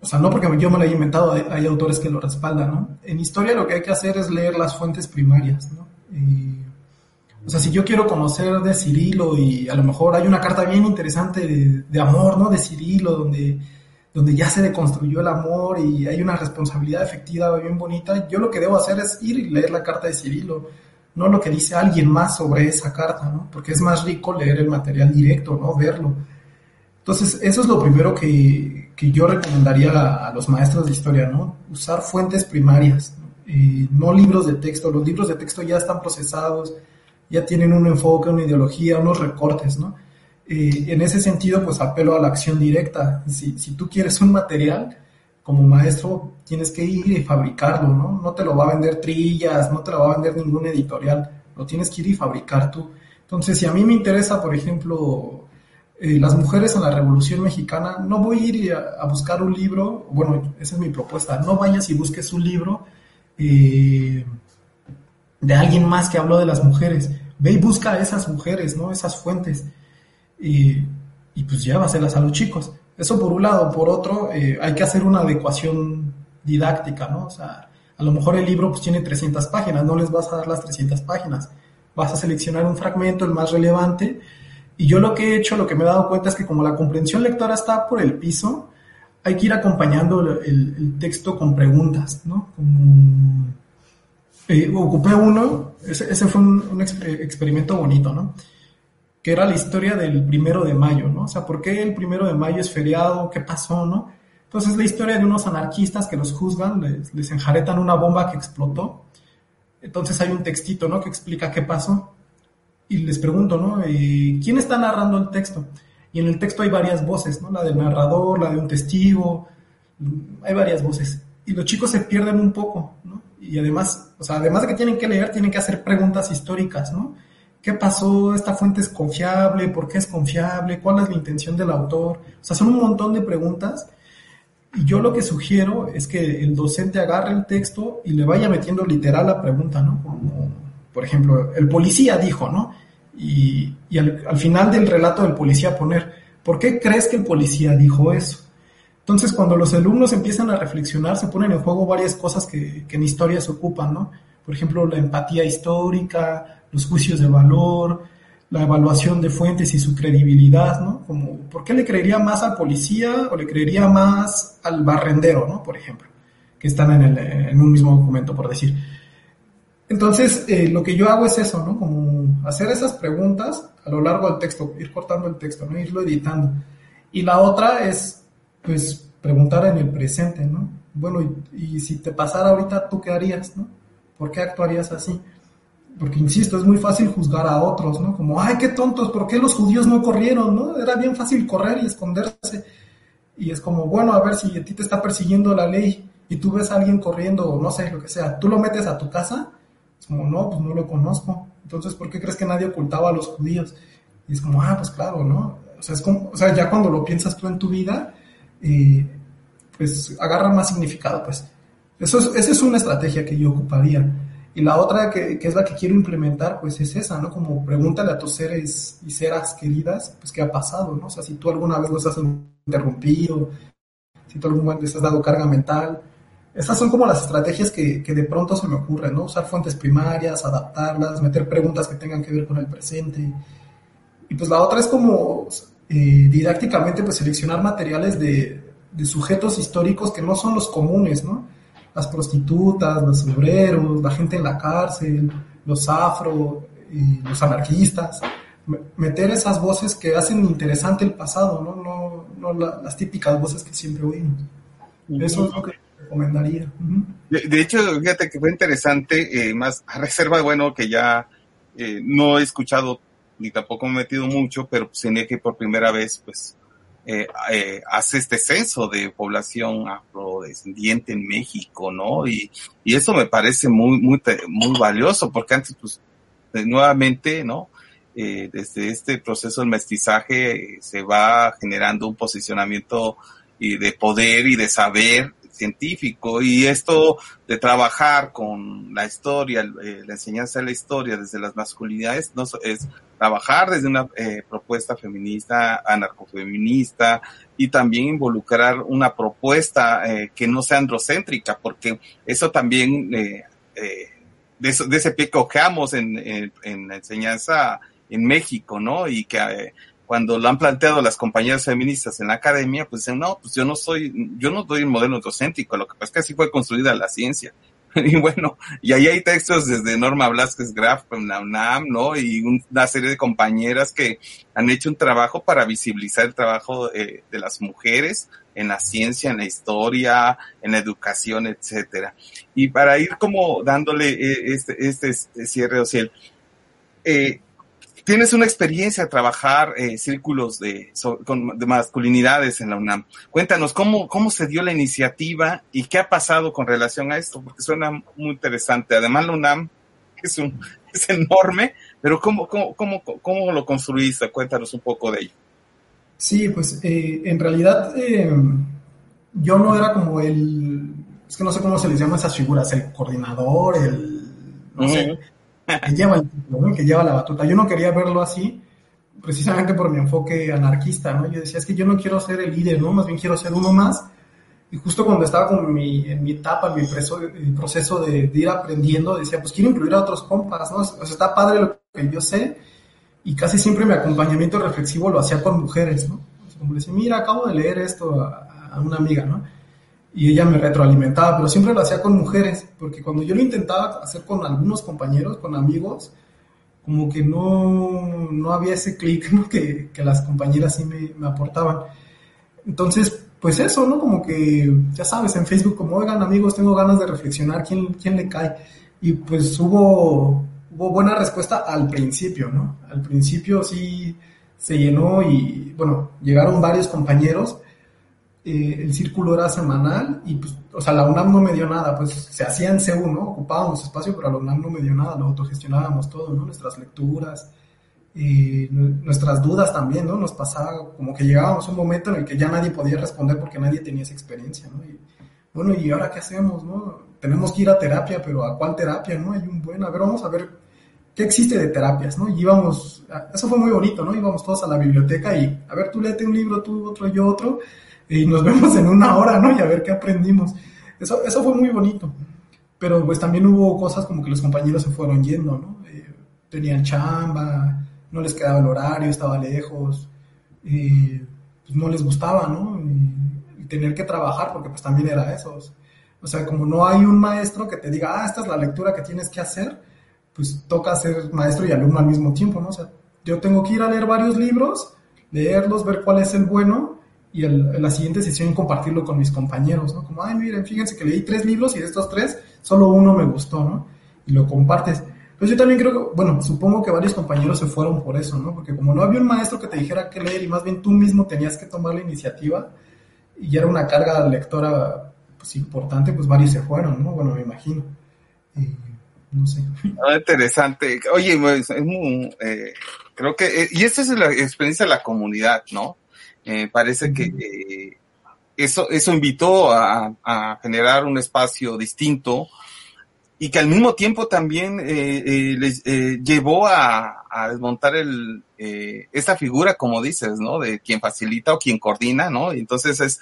o sea, no porque yo me lo haya inventado, hay, autores que lo respaldan, ¿no? En historia lo que hay que hacer es leer las fuentes primarias, ¿no? o sea, si yo quiero conocer de Cirilo y a lo mejor hay una carta bien interesante de, de amor, ¿no? De Cirilo, donde donde ya se deconstruyó el amor y hay una responsabilidad efectiva bien bonita, yo lo que debo hacer es ir y leer la carta de Cirilo, no lo que dice alguien más sobre esa carta, ¿no? Porque es más rico leer el material directo, ¿no? Verlo. Entonces, eso es lo primero que, que yo recomendaría a, los maestros de historia, ¿no? Usar fuentes primarias, ¿no? no libros de texto. Los libros de texto ya están procesados, ya tienen un enfoque, una ideología, unos recortes, ¿no? en ese sentido, pues apelo a la acción directa. Si, si tú quieres un material, como maestro tienes que ir y fabricarlo, ¿no? No te lo va a vender Trillas, no te lo va a vender ningún editorial, lo tienes que ir y fabricar tú. Entonces, si a mí me interesa, por ejemplo, eh, las mujeres en la Revolución Mexicana, no voy a ir a, buscar un libro, bueno, esa es mi propuesta, no vayas y busques un libro eh, de alguien más que habló de las mujeres, ve y busca a esas mujeres, ¿no? Esas fuentes y, pues llévaselas a los chicos. Eso por un lado. Por otro, eh, hay que hacer una adecuación didáctica, ¿no? O sea, a lo mejor el libro pues tiene 300 páginas, no les vas a dar las 300 páginas. Vas a seleccionar un fragmento, el más relevante. Y yo lo que he hecho, lo que me he dado cuenta es que como la comprensión lectora está por el piso, hay que ir acompañando el, texto con preguntas, ¿no? Como, eh, ocupé uno, ese, ese fue un, un, experimento bonito, ¿no? que era la historia del primero de mayo, ¿no? O sea, ¿por qué el primero de mayo es feriado? ¿Qué pasó, no? Entonces es la historia de unos anarquistas que los juzgan, les, enjaretan una bomba que explotó. Entonces hay un textito, ¿no? Que explica qué pasó. Y les pregunto, ¿no? Eh, ¿Quién está narrando el texto? Y en el texto hay varias voces, ¿no? La del narrador, la de un testigo, hay varias voces. Y los chicos se pierden un poco, ¿no? Y además, o sea, además de que tienen que leer, tienen que hacer preguntas históricas, ¿no? ¿Qué pasó? ¿Esta fuente es confiable? ¿Por qué es confiable? ¿Cuál es la intención del autor? O sea, son un montón de preguntas. Y yo lo que sugiero es que el docente agarre el texto y le vaya metiendo literal la pregunta, ¿no? Como, por ejemplo, el policía dijo, ¿no? Y, al, final del relato del policía poner, ¿por qué crees que el policía dijo eso? Entonces, cuando los alumnos empiezan a reflexionar, se ponen en juego varias cosas que, en historia se ocupan, ¿no? Por ejemplo, la empatía histórica, los juicios de valor, la evaluación de fuentes y su credibilidad, ¿no? Como, ¿por qué le creería más al policía o le creería más al barrendero, ¿no? Por ejemplo, que están en un mismo documento, por decir. Entonces, eh, lo que yo hago es eso, ¿no? Como hacer esas preguntas a lo largo del texto, ir cortando el texto, ¿no? Irlo editando. Y la otra es, pues, preguntar en el presente, ¿no? Bueno, y, y si te pasara ahorita, ¿tú qué harías, no? ¿Por qué actuarías así? porque insisto, es muy fácil juzgar a otros, ¿no? Como, ay, qué tontos, ¿por qué los judíos no corrieron, no? Era bien fácil correr y esconderse. Y es como, bueno, a ver si a ti te está persiguiendo la ley y tú ves a alguien corriendo o no sé, lo que sea, tú lo metes a tu casa, es como, no, pues no lo conozco. Entonces, ¿por qué crees que nadie ocultaba a los judíos? Y es como, ah, pues claro, ¿no? O sea, es como, o sea ya cuando lo piensas tú en tu vida, eh, pues agarra más significado, pues. Eso es, esa es una estrategia que yo ocuparía. Y la otra que, que, es la que quiero implementar, pues es esa, ¿no? Como pregúntale a tus seres y seras queridas, pues qué ha pasado, ¿no? O sea, si tú alguna vez los has interrumpido, si tú alguna vez les has dado carga mental. Estas son como las estrategias que, que de pronto se me ocurren, ¿no? Usar fuentes primarias, adaptarlas, meter preguntas que tengan que ver con el presente. Y pues la otra es como eh, didácticamente, pues seleccionar materiales de, de sujetos históricos que no son los comunes, ¿no? las prostitutas, los obreros, la gente en la cárcel, los afro, y los anarquistas, meter esas voces que hacen interesante el pasado, no, no, no las típicas voces que siempre oímos. Eso es lo que recomendaría. de, hecho, fíjate que fue interesante, eh, más a reserva, bueno, que ya eh, no he escuchado ni tampoco me he metido mucho, pero pues tenía que por primera vez, pues, eh, eh, hace este censo de población afrodescendiente en México, ¿no? Y, y eso me parece muy, muy, muy valioso, porque antes, pues, nuevamente, ¿no? Eh, desde este proceso del mestizaje se va generando un posicionamiento y de poder y de saber científico y esto de trabajar con la historia, eh, la enseñanza de la historia desde las masculinidades, no es trabajar desde una eh, propuesta feminista, anarcofeminista y también involucrar una propuesta eh, que no sea androcéntrica, porque eso también de, ese pie cojeamos en, en, en, la enseñanza en México, ¿no? Y que cuando lo han planteado las compañeras feministas en la academia, pues dicen, no, pues yo no soy, yo no doy un modelo docéntrico, lo que pasa es que así fue construida la ciencia. y bueno, y ahí hay textos desde Norma Blasquez Graf la UNAM, ¿no? Y una serie de compañeras que han hecho un trabajo para visibilizar el trabajo eh, de las mujeres en la ciencia, en la historia, en la educación, etcétera. Y para ir como dándole eh, este, este, este cierre, o sea, eh, tienes una experiencia trabajar eh, círculos de, de masculinidades en la UNAM. Cuéntanos cómo, cómo se dio la iniciativa y qué ha pasado con relación a esto, porque suena muy interesante. Además, la UNAM es, un, es enorme, pero ¿cómo, cómo, cómo, cómo lo construiste? Cuéntanos un poco de ello. Sí, pues eh, en realidad eh, yo no era como el, es que no sé cómo se les llama esas figuras, el coordinador, el, no sé, que lleva el que lleva la batuta. Yo no quería verlo así, precisamente por mi enfoque anarquista, ¿no? Yo decía, es que yo no quiero ser el líder, ¿no? Más bien quiero ser uno más. Y justo cuando estaba con mi, en mi etapa, en mi proceso, de, ir aprendiendo, decía, pues quiero incluir a otros compas, ¿no? O sea, está padre lo que yo sé, y casi siempre mi acompañamiento reflexivo lo hacía con mujeres, ¿no? como le decía, mira, acabo de leer esto a, a una amiga, ¿no? Y ella me retroalimentaba, pero siempre lo hacía con mujeres, porque cuando yo lo intentaba hacer con algunos compañeros, con amigos, como que no, no había ese clic que, que, las compañeras sí me, me, aportaban. Entonces, pues eso, ¿no? Como que, ya sabes, en Facebook, como, oigan amigos, tengo ganas de reflexionar, ¿quién, quién le cae? Y pues hubo, hubo buena respuesta al principio, ¿no? Al principio sí se llenó y, bueno, llegaron varios compañeros eh, el círculo era semanal y pues, o sea, la UNAM no me dio nada, pues se hacía en CEU, ¿no? Ocupábamos espacio, pero la UNAM no me dio nada, lo autogestionábamos todo, ¿no? Nuestras lecturas, eh, nuestras dudas también, ¿no? Nos pasaba como que llegábamos a un momento en el que ya nadie podía responder porque nadie tenía esa experiencia, ¿no? Y, bueno, ¿y ahora qué hacemos, no? Tenemos que ir a terapia, pero ¿a cuál terapia, no? Hay un buen, a ver, vamos a ver qué existe de terapias, ¿no? Y íbamos, eso fue muy bonito, ¿no? Íbamos todos a la biblioteca y, a ver, tú léete un libro, tú otro, yo otro, y nos vemos en una hora, ¿no? Y a ver qué aprendimos. Eso, eso fue muy bonito. Pero pues también hubo cosas como que los compañeros se fueron yendo, ¿no? Eh, tenían chamba, no les quedaba el horario, estaba lejos, y pues no les gustaba, ¿no? Tener que trabajar, porque pues también era eso. O sea, como no hay un maestro que te diga, ah, esta es la lectura que tienes que hacer, pues toca ser maestro y alumno al mismo tiempo, ¿no? O sea, yo tengo que ir a leer varios libros, leerlos, ver cuál es el bueno y el, la siguiente sesión compartirlo con mis compañeros, ¿no? Como, ay, miren, fíjense que leí tres libros y de estos tres, solo uno me gustó, ¿no? Y lo compartes. Pues yo también creo que, bueno, supongo que varios compañeros se fueron por eso, ¿no? Porque como no había un maestro que te dijera qué leer y más bien tú mismo tenías que tomar la iniciativa y era una carga lectora pues, importante, pues varios se fueron, ¿no? Bueno, me imagino. No sé. Ah, interesante. Oye, pues, es muy, eh, creo que, eh, y esta es la experiencia de la comunidad, ¿no? Eh, parece que eh, eso, eso invitó a, a, generar un espacio distinto y que al mismo tiempo también eh, eh les eh, llevó a, a, desmontar el, esta figura, como dices, ¿no? De quien facilita o quien coordina, ¿no? Y entonces es,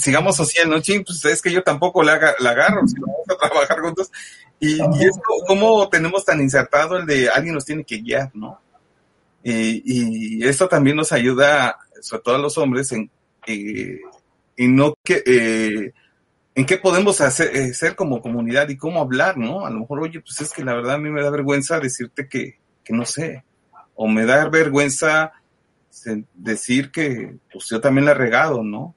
sigamos social, ¿no? Ching, pues es que yo tampoco la, la agarro, si vamos a trabajar juntos. Y, y es como tenemos tan insertado el de alguien nos tiene que guiar, ¿no? Y, y esto también nos ayuda sobre todo los hombres, en, eh, no que, eh, en qué podemos hacer, eh, ser como comunidad y cómo hablar, ¿no? A lo mejor, oye, pues es que la verdad a mí me da vergüenza decirte que, que no sé, o me da vergüenza decir que pues yo también la he regado, ¿no?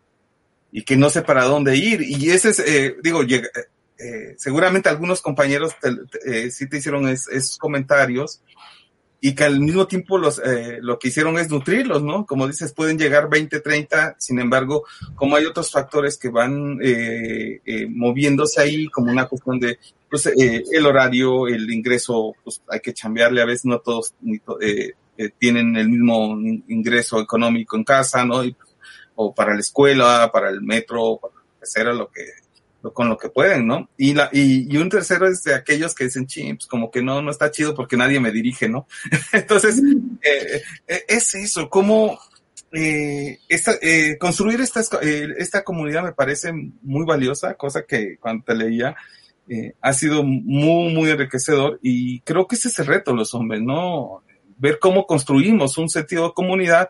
Y que no sé para dónde ir. Y ese es, eh, digo, llega, eh, seguramente algunos compañeros te, eh, sí te hicieron es, esos comentarios y que al mismo tiempo los, eh, lo que hicieron es nutrirlos, ¿no? Como dices, pueden llegar 20, 30, sin embargo, como hay otros factores que van eh, eh, moviéndose ahí, como una cuestión de, pues, eh, el horario, el ingreso, pues hay que chambearle, a veces no todos eh, eh, tienen el mismo ingreso económico en casa, ¿no? Y, o para la escuela, para el metro, para que lo que con lo que pueden, ¿no? Y, la, y, y un tercero es de aquellos que dicen, chips, como que no, no está chido porque nadie me dirige, ¿no? Entonces, eh, eh, es eso, como eh, esta, eh, construir esta, eh, esta comunidad me parece muy valiosa, cosa que cuando te leía, eh, ha sido muy, muy enriquecedor y creo que ese es el reto los hombres, ¿no? Ver cómo construimos un sentido de comunidad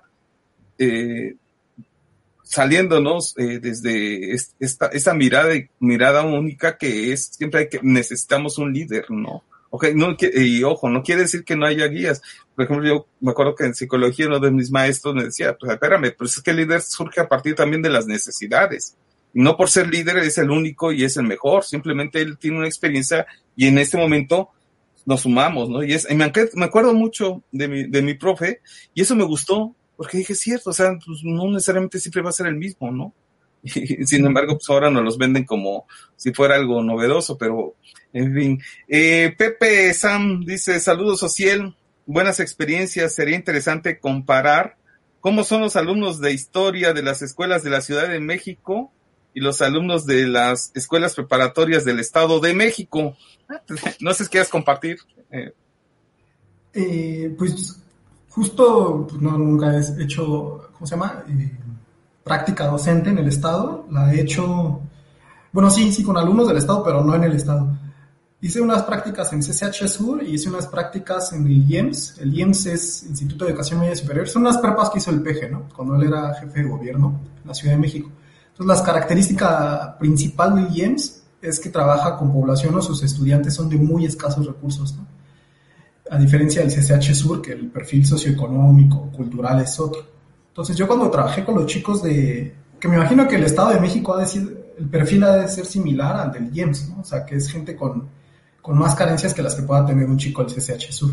eh, saliéndonos eh, desde esta, esta mirada, mirada única que es, siempre hay que, necesitamos un líder, ¿no? Okay, no, y ojo, no quiere decir que no haya guías. Por ejemplo, yo me acuerdo que en psicología uno de mis maestros me decía, pues espérame, pues es que el líder surge a partir también de las necesidades. Y no por ser líder es el único y es el mejor, simplemente él tiene una experiencia y en este momento nos sumamos, ¿no? Y es, y me, me acuerdo mucho de mi, de mi profe y eso me gustó, porque dije, cierto, o sea, pues no necesariamente siempre va a ser el mismo, ¿no? Y, sin embargo, pues ahora nos los venden como si fuera algo novedoso, pero en fin. Eh, Pepe Sam dice, saludos social, buenas experiencias, sería interesante comparar cómo son los alumnos de historia de las escuelas de la Ciudad de México y los alumnos de las escuelas preparatorias del Estado de México. No sé si quieres compartir. Eh. Eh, pues justo pues, no, nunca he hecho, ¿cómo se llama? Eh, práctica docente en el Estado. La he hecho, bueno, sí, sí, con alumnos del Estado, pero no en el Estado. Hice unas prácticas en CCH Sur y hice unas prácticas en el IEMS. El IEMS es Instituto de Educación Media Superior. Son unas prepas que hizo el PG, ¿no? Cuando él era jefe de gobierno en la Ciudad de México. Entonces, la característica principal del IEMS es que trabaja con población o sus estudiantes son de muy escasos recursos, ¿no? A diferencia del CCH Sur, que el perfil socioeconómico, cultural es otro. Entonces yo cuando trabajé con los chicos de, que me imagino que el Estado de México ha de ser, el perfil ha de ser similar al del IEMS, ¿no? O sea, que es gente con, con más carencias que las que pueda tener un chico del CCH Sur.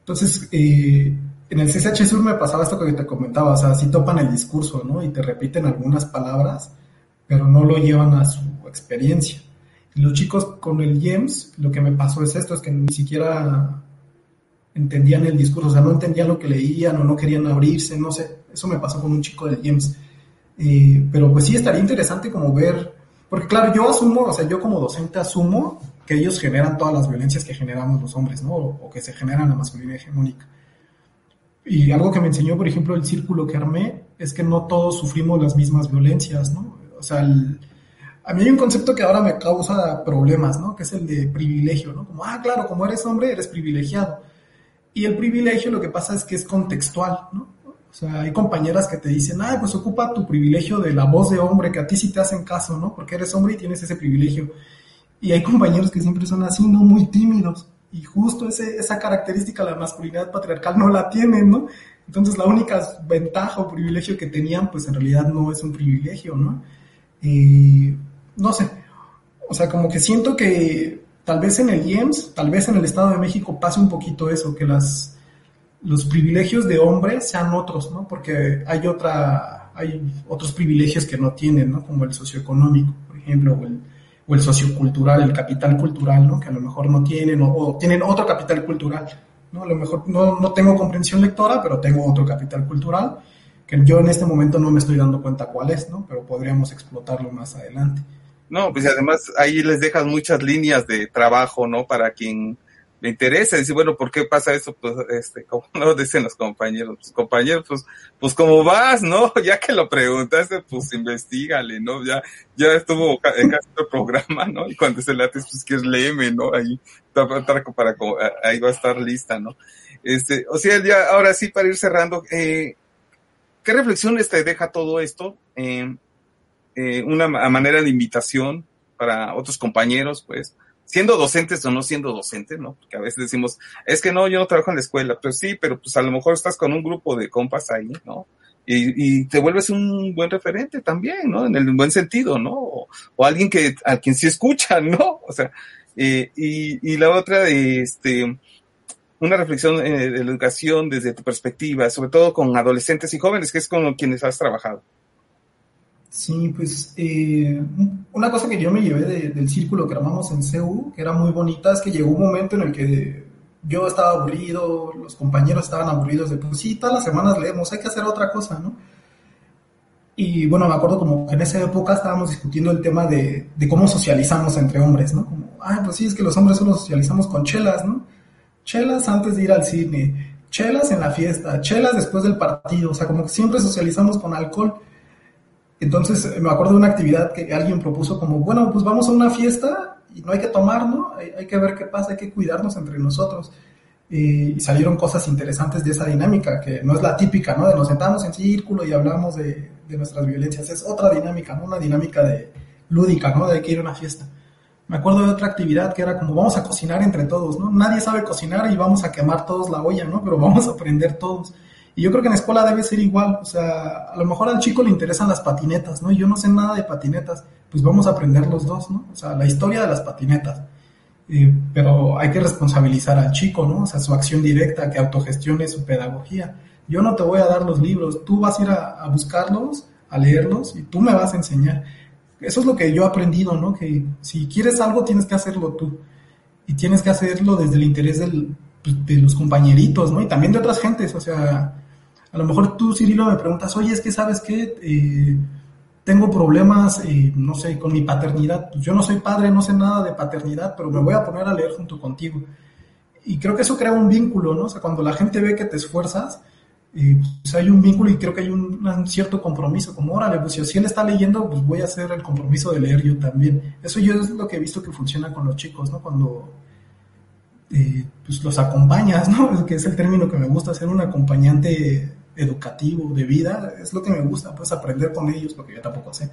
Entonces, eh, en el CCH Sur me pasaba esto que te comentaba, o sea, sí topan el discurso, ¿no? Y te repiten algunas palabras, pero no lo llevan a su experiencia. Y los chicos con el IEMS, lo que me pasó es esto, es que ni siquiera entendían el discurso, o sea, no entendían lo que leían o no querían abrirse, no sé, eso me pasó con un chico del James. Eh, pero pues sí estaría interesante como ver, porque claro, yo asumo, o sea, yo como docente asumo que ellos generan todas las violencias que generamos los hombres, ¿no? O, o que se generan la masculinidad hegemónica. Y algo que me enseñó, por ejemplo, el círculo que armé, es que no todos sufrimos las mismas violencias, ¿no? O sea, el, a mí hay un concepto que ahora me causa problemas, ¿no? Que es el de privilegio, ¿no? Como, ah, claro, como eres hombre, eres privilegiado y el privilegio lo que pasa es que es contextual, ¿no? O sea, hay compañeras que te dicen, ah, pues ocupa tu privilegio de la voz de hombre, que a ti sí te hacen caso, ¿no? Porque eres hombre y tienes ese privilegio. Y hay compañeros que siempre son así, ¿no? Muy tímidos. Y justo ese, esa característica, la masculinidad patriarcal, no la tienen, ¿no? Entonces la única ventaja o privilegio que tenían, pues en realidad no es un privilegio, ¿no? Eh, no sé. O sea, como que siento que Tal vez en el IEMS, tal vez en el Estado de México pase un poquito eso, que las, los privilegios de hombre sean otros, ¿no? Porque hay otra, hay otros privilegios que no tienen, ¿no? Como el socioeconómico, por ejemplo, o el, o el sociocultural, el capital cultural, ¿no? Que a lo mejor no tienen, o, o tienen otro capital cultural, ¿no? A lo mejor no, no tengo comprensión lectora, pero tengo otro capital cultural, que yo en este momento no me estoy dando cuenta cuál es, ¿no? Pero podríamos explotarlo más adelante. No, pues además ahí les dejas muchas líneas de trabajo, ¿no? Para quien le interesa, decir, bueno, ¿por qué pasa eso? Pues, este, como no dicen los compañeros, pues compañeros, pues, pues como vas, ¿no? Ya que lo preguntaste, pues investigale, ¿no? Ya, ya estuvo en casi el programa, ¿no? Y cuando se late, pues que es léeme, ¿no? Ahí, para, para, ahí va a estar lista, ¿no? Este, o sea, ya, ahora sí, para ir cerrando, eh, ¿qué reflexiones te deja todo esto? Eh, eh, una manera de invitación para otros compañeros, pues, siendo docentes o no siendo docentes, ¿no? Porque a veces decimos, es que no, yo no trabajo en la escuela, pues sí, pero pues a lo mejor estás con un grupo de compas ahí, ¿no? Y, y te vuelves un buen referente también, ¿no? En el buen sentido, ¿no? O, alguien que, a quien sí escucha, ¿no? O sea, eh, y, y la otra, este, una reflexión de la educación desde tu perspectiva, sobre todo con adolescentes y jóvenes, que es con quienes has trabajado. Sí, pues eh, una cosa que yo me llevé del círculo que armamos en CEU, que era muy bonita, es que llegó un momento en el que yo estaba aburrido, los compañeros estaban aburridos de, pues sí, todas las semanas leemos, hay que hacer otra cosa, ¿no? Y bueno, me acuerdo como que en esa época estábamos discutiendo el tema de, de cómo socializamos entre hombres, ¿no? Como, ah, pues sí, es que los hombres solo socializamos con chelas, ¿no? Chelas antes de ir al cine, chelas en la fiesta, chelas después del partido, o sea, como que siempre socializamos con alcohol. Entonces me acuerdo de una actividad que alguien propuso como, bueno, pues vamos a una fiesta y no hay que tomar, ¿no? Hay, que ver qué pasa, hay que cuidarnos entre nosotros. y salieron cosas interesantes de esa dinámica, que no es la típica, ¿no? De nos sentamos en círculo y hablamos de, de nuestras violencias. Es otra dinámica, ¿no? Una dinámica de lúdica, ¿no? De que ir a una fiesta. Me acuerdo de otra actividad que era como vamos a cocinar entre todos, ¿no? Nadie sabe cocinar y vamos a quemar todos la olla, ¿no? Pero vamos a aprender todos. Y yo creo que en la escuela debe ser igual, o sea, a lo mejor al chico le interesan las patinetas, ¿no? Yo no sé nada de patinetas, pues vamos a aprender los dos, ¿no? O sea, la historia de las patinetas. Eh, pero hay que responsabilizar al chico, ¿no? O sea, su acción directa, que autogestione su pedagogía. Yo no te voy a dar los libros, tú vas a ir a, buscarlos, a leerlos y tú me vas a enseñar. Eso es lo que yo he aprendido, ¿no? Que si quieres algo tienes que hacerlo tú y tienes que hacerlo desde el interés del, pues, de los compañeritos, ¿no? Y también de otras gentes, o sea, a lo mejor tú, Cirilo, me preguntas, oye, es que sabes qué, eh, tengo problemas, eh, no sé, con mi paternidad. Pues yo no soy padre, no sé nada de paternidad, pero me voy a poner a leer junto contigo. Y creo que eso crea un vínculo, ¿no? O sea, cuando la gente ve que te esfuerzas, eh, pues hay un vínculo y creo que hay un, cierto compromiso, como, órale, pues si él está leyendo, pues voy a hacer el compromiso de leer yo también. Eso yo es lo que he visto que funciona con los chicos, ¿no? Cuando pues los acompañas, ¿no? Que es el término que me gusta, ser un acompañante educativo, de vida, es lo que me gusta, pues aprender con ellos, porque yo tampoco sé.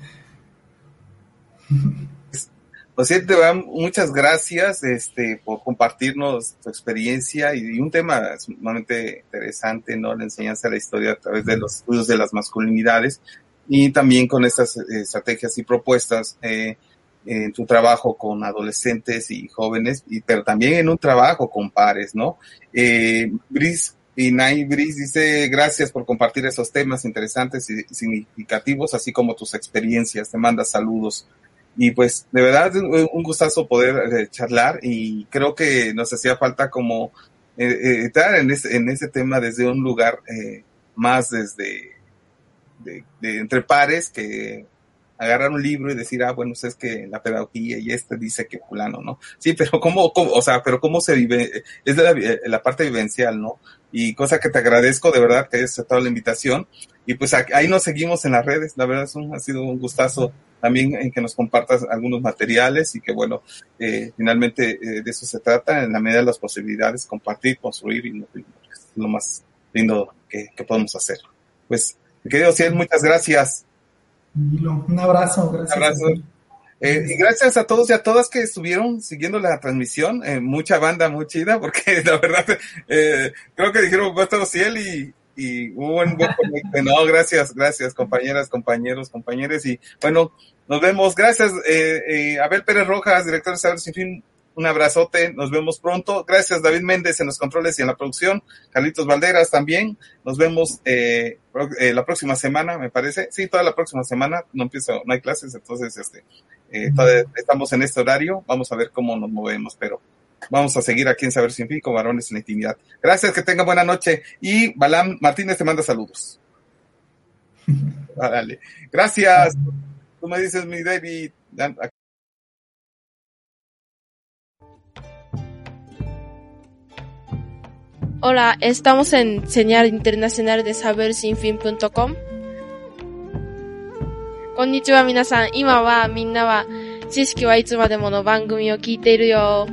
Pues sí, te muchas gracias este, por compartirnos tu experiencia y, un tema sumamente interesante, ¿no? La enseñanza de la historia a través de los estudios de las masculinidades y también con estas eh, estrategias y propuestas eh, en tu trabajo con adolescentes y jóvenes, y, pero también en un trabajo con pares, ¿no? Eh, Brice, y Naibris dice, gracias por compartir esos temas interesantes y significativos, así como tus experiencias. Te manda saludos. Y pues, de verdad, un gustazo poder eh, charlar y creo que nos hacía falta como eh, eh, estar en ese, en ese tema desde un lugar más desde, de, entre pares que agarrar un libro y decir, ah, bueno, es que la pedagogía y este dice que fulano, ¿no? Sí, pero cómo, cómo o sea, pero cómo se vive, es de la, la, parte vivencial, ¿no? y cosa que te agradezco de verdad que hayas aceptado la invitación. Y pues ahí nos seguimos en las redes, la verdad es un, ha sido un gustazo también en que nos compartas algunos materiales y que bueno, eh, finalmente eh, de eso se trata, en la medida de las posibilidades, compartir, construir y lo más lindo que, que podemos hacer. Pues, querido Ciel, muchas gracias. Un abrazo, gracias. Un abrazo. Eh, y gracias a todos y a todas que estuvieron siguiendo la transmisión, eh, mucha banda muy chida, porque la verdad, eh, creo que dijeron Gustavo Ciel y, y hubo un buen No, gracias, gracias, compañeras, compañeros, compañeros, y bueno, nos vemos. Gracias, eh, Abel Pérez Rojas, director de Saber Sin Fin, un abrazote, nos vemos pronto. Gracias David Méndez en los controles y en la producción, Carlitos Valderas también. Nos vemos eh, eh, la próxima semana, me parece. Sí, toda la próxima semana, no empiezo, no hay clases, entonces este, eh, estamos en este horario, vamos a ver cómo nos movemos, pero vamos a seguir aquí en Saber Sin Fin con varones en la intimidad. Gracias, que tengan buena noche y Balam Martínez te manda saludos. Ah, dale. Gracias. Tú me dices, mi David. Hola, estamos en señal internacional de sabersinfin.com. こんにちは皆さん。今はみんなは知識はいつまでもの番組を聞いているよ。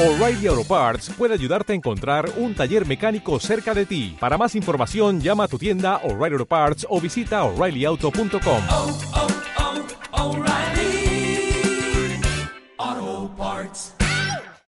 O'Reilly Auto Parts puede ayudarte a encontrar un taller mecánico cerca de ti. Para más información, llama a tu tienda O'Reilly Auto Parts o visita oreillyauto.com. Oh, oh, Parts.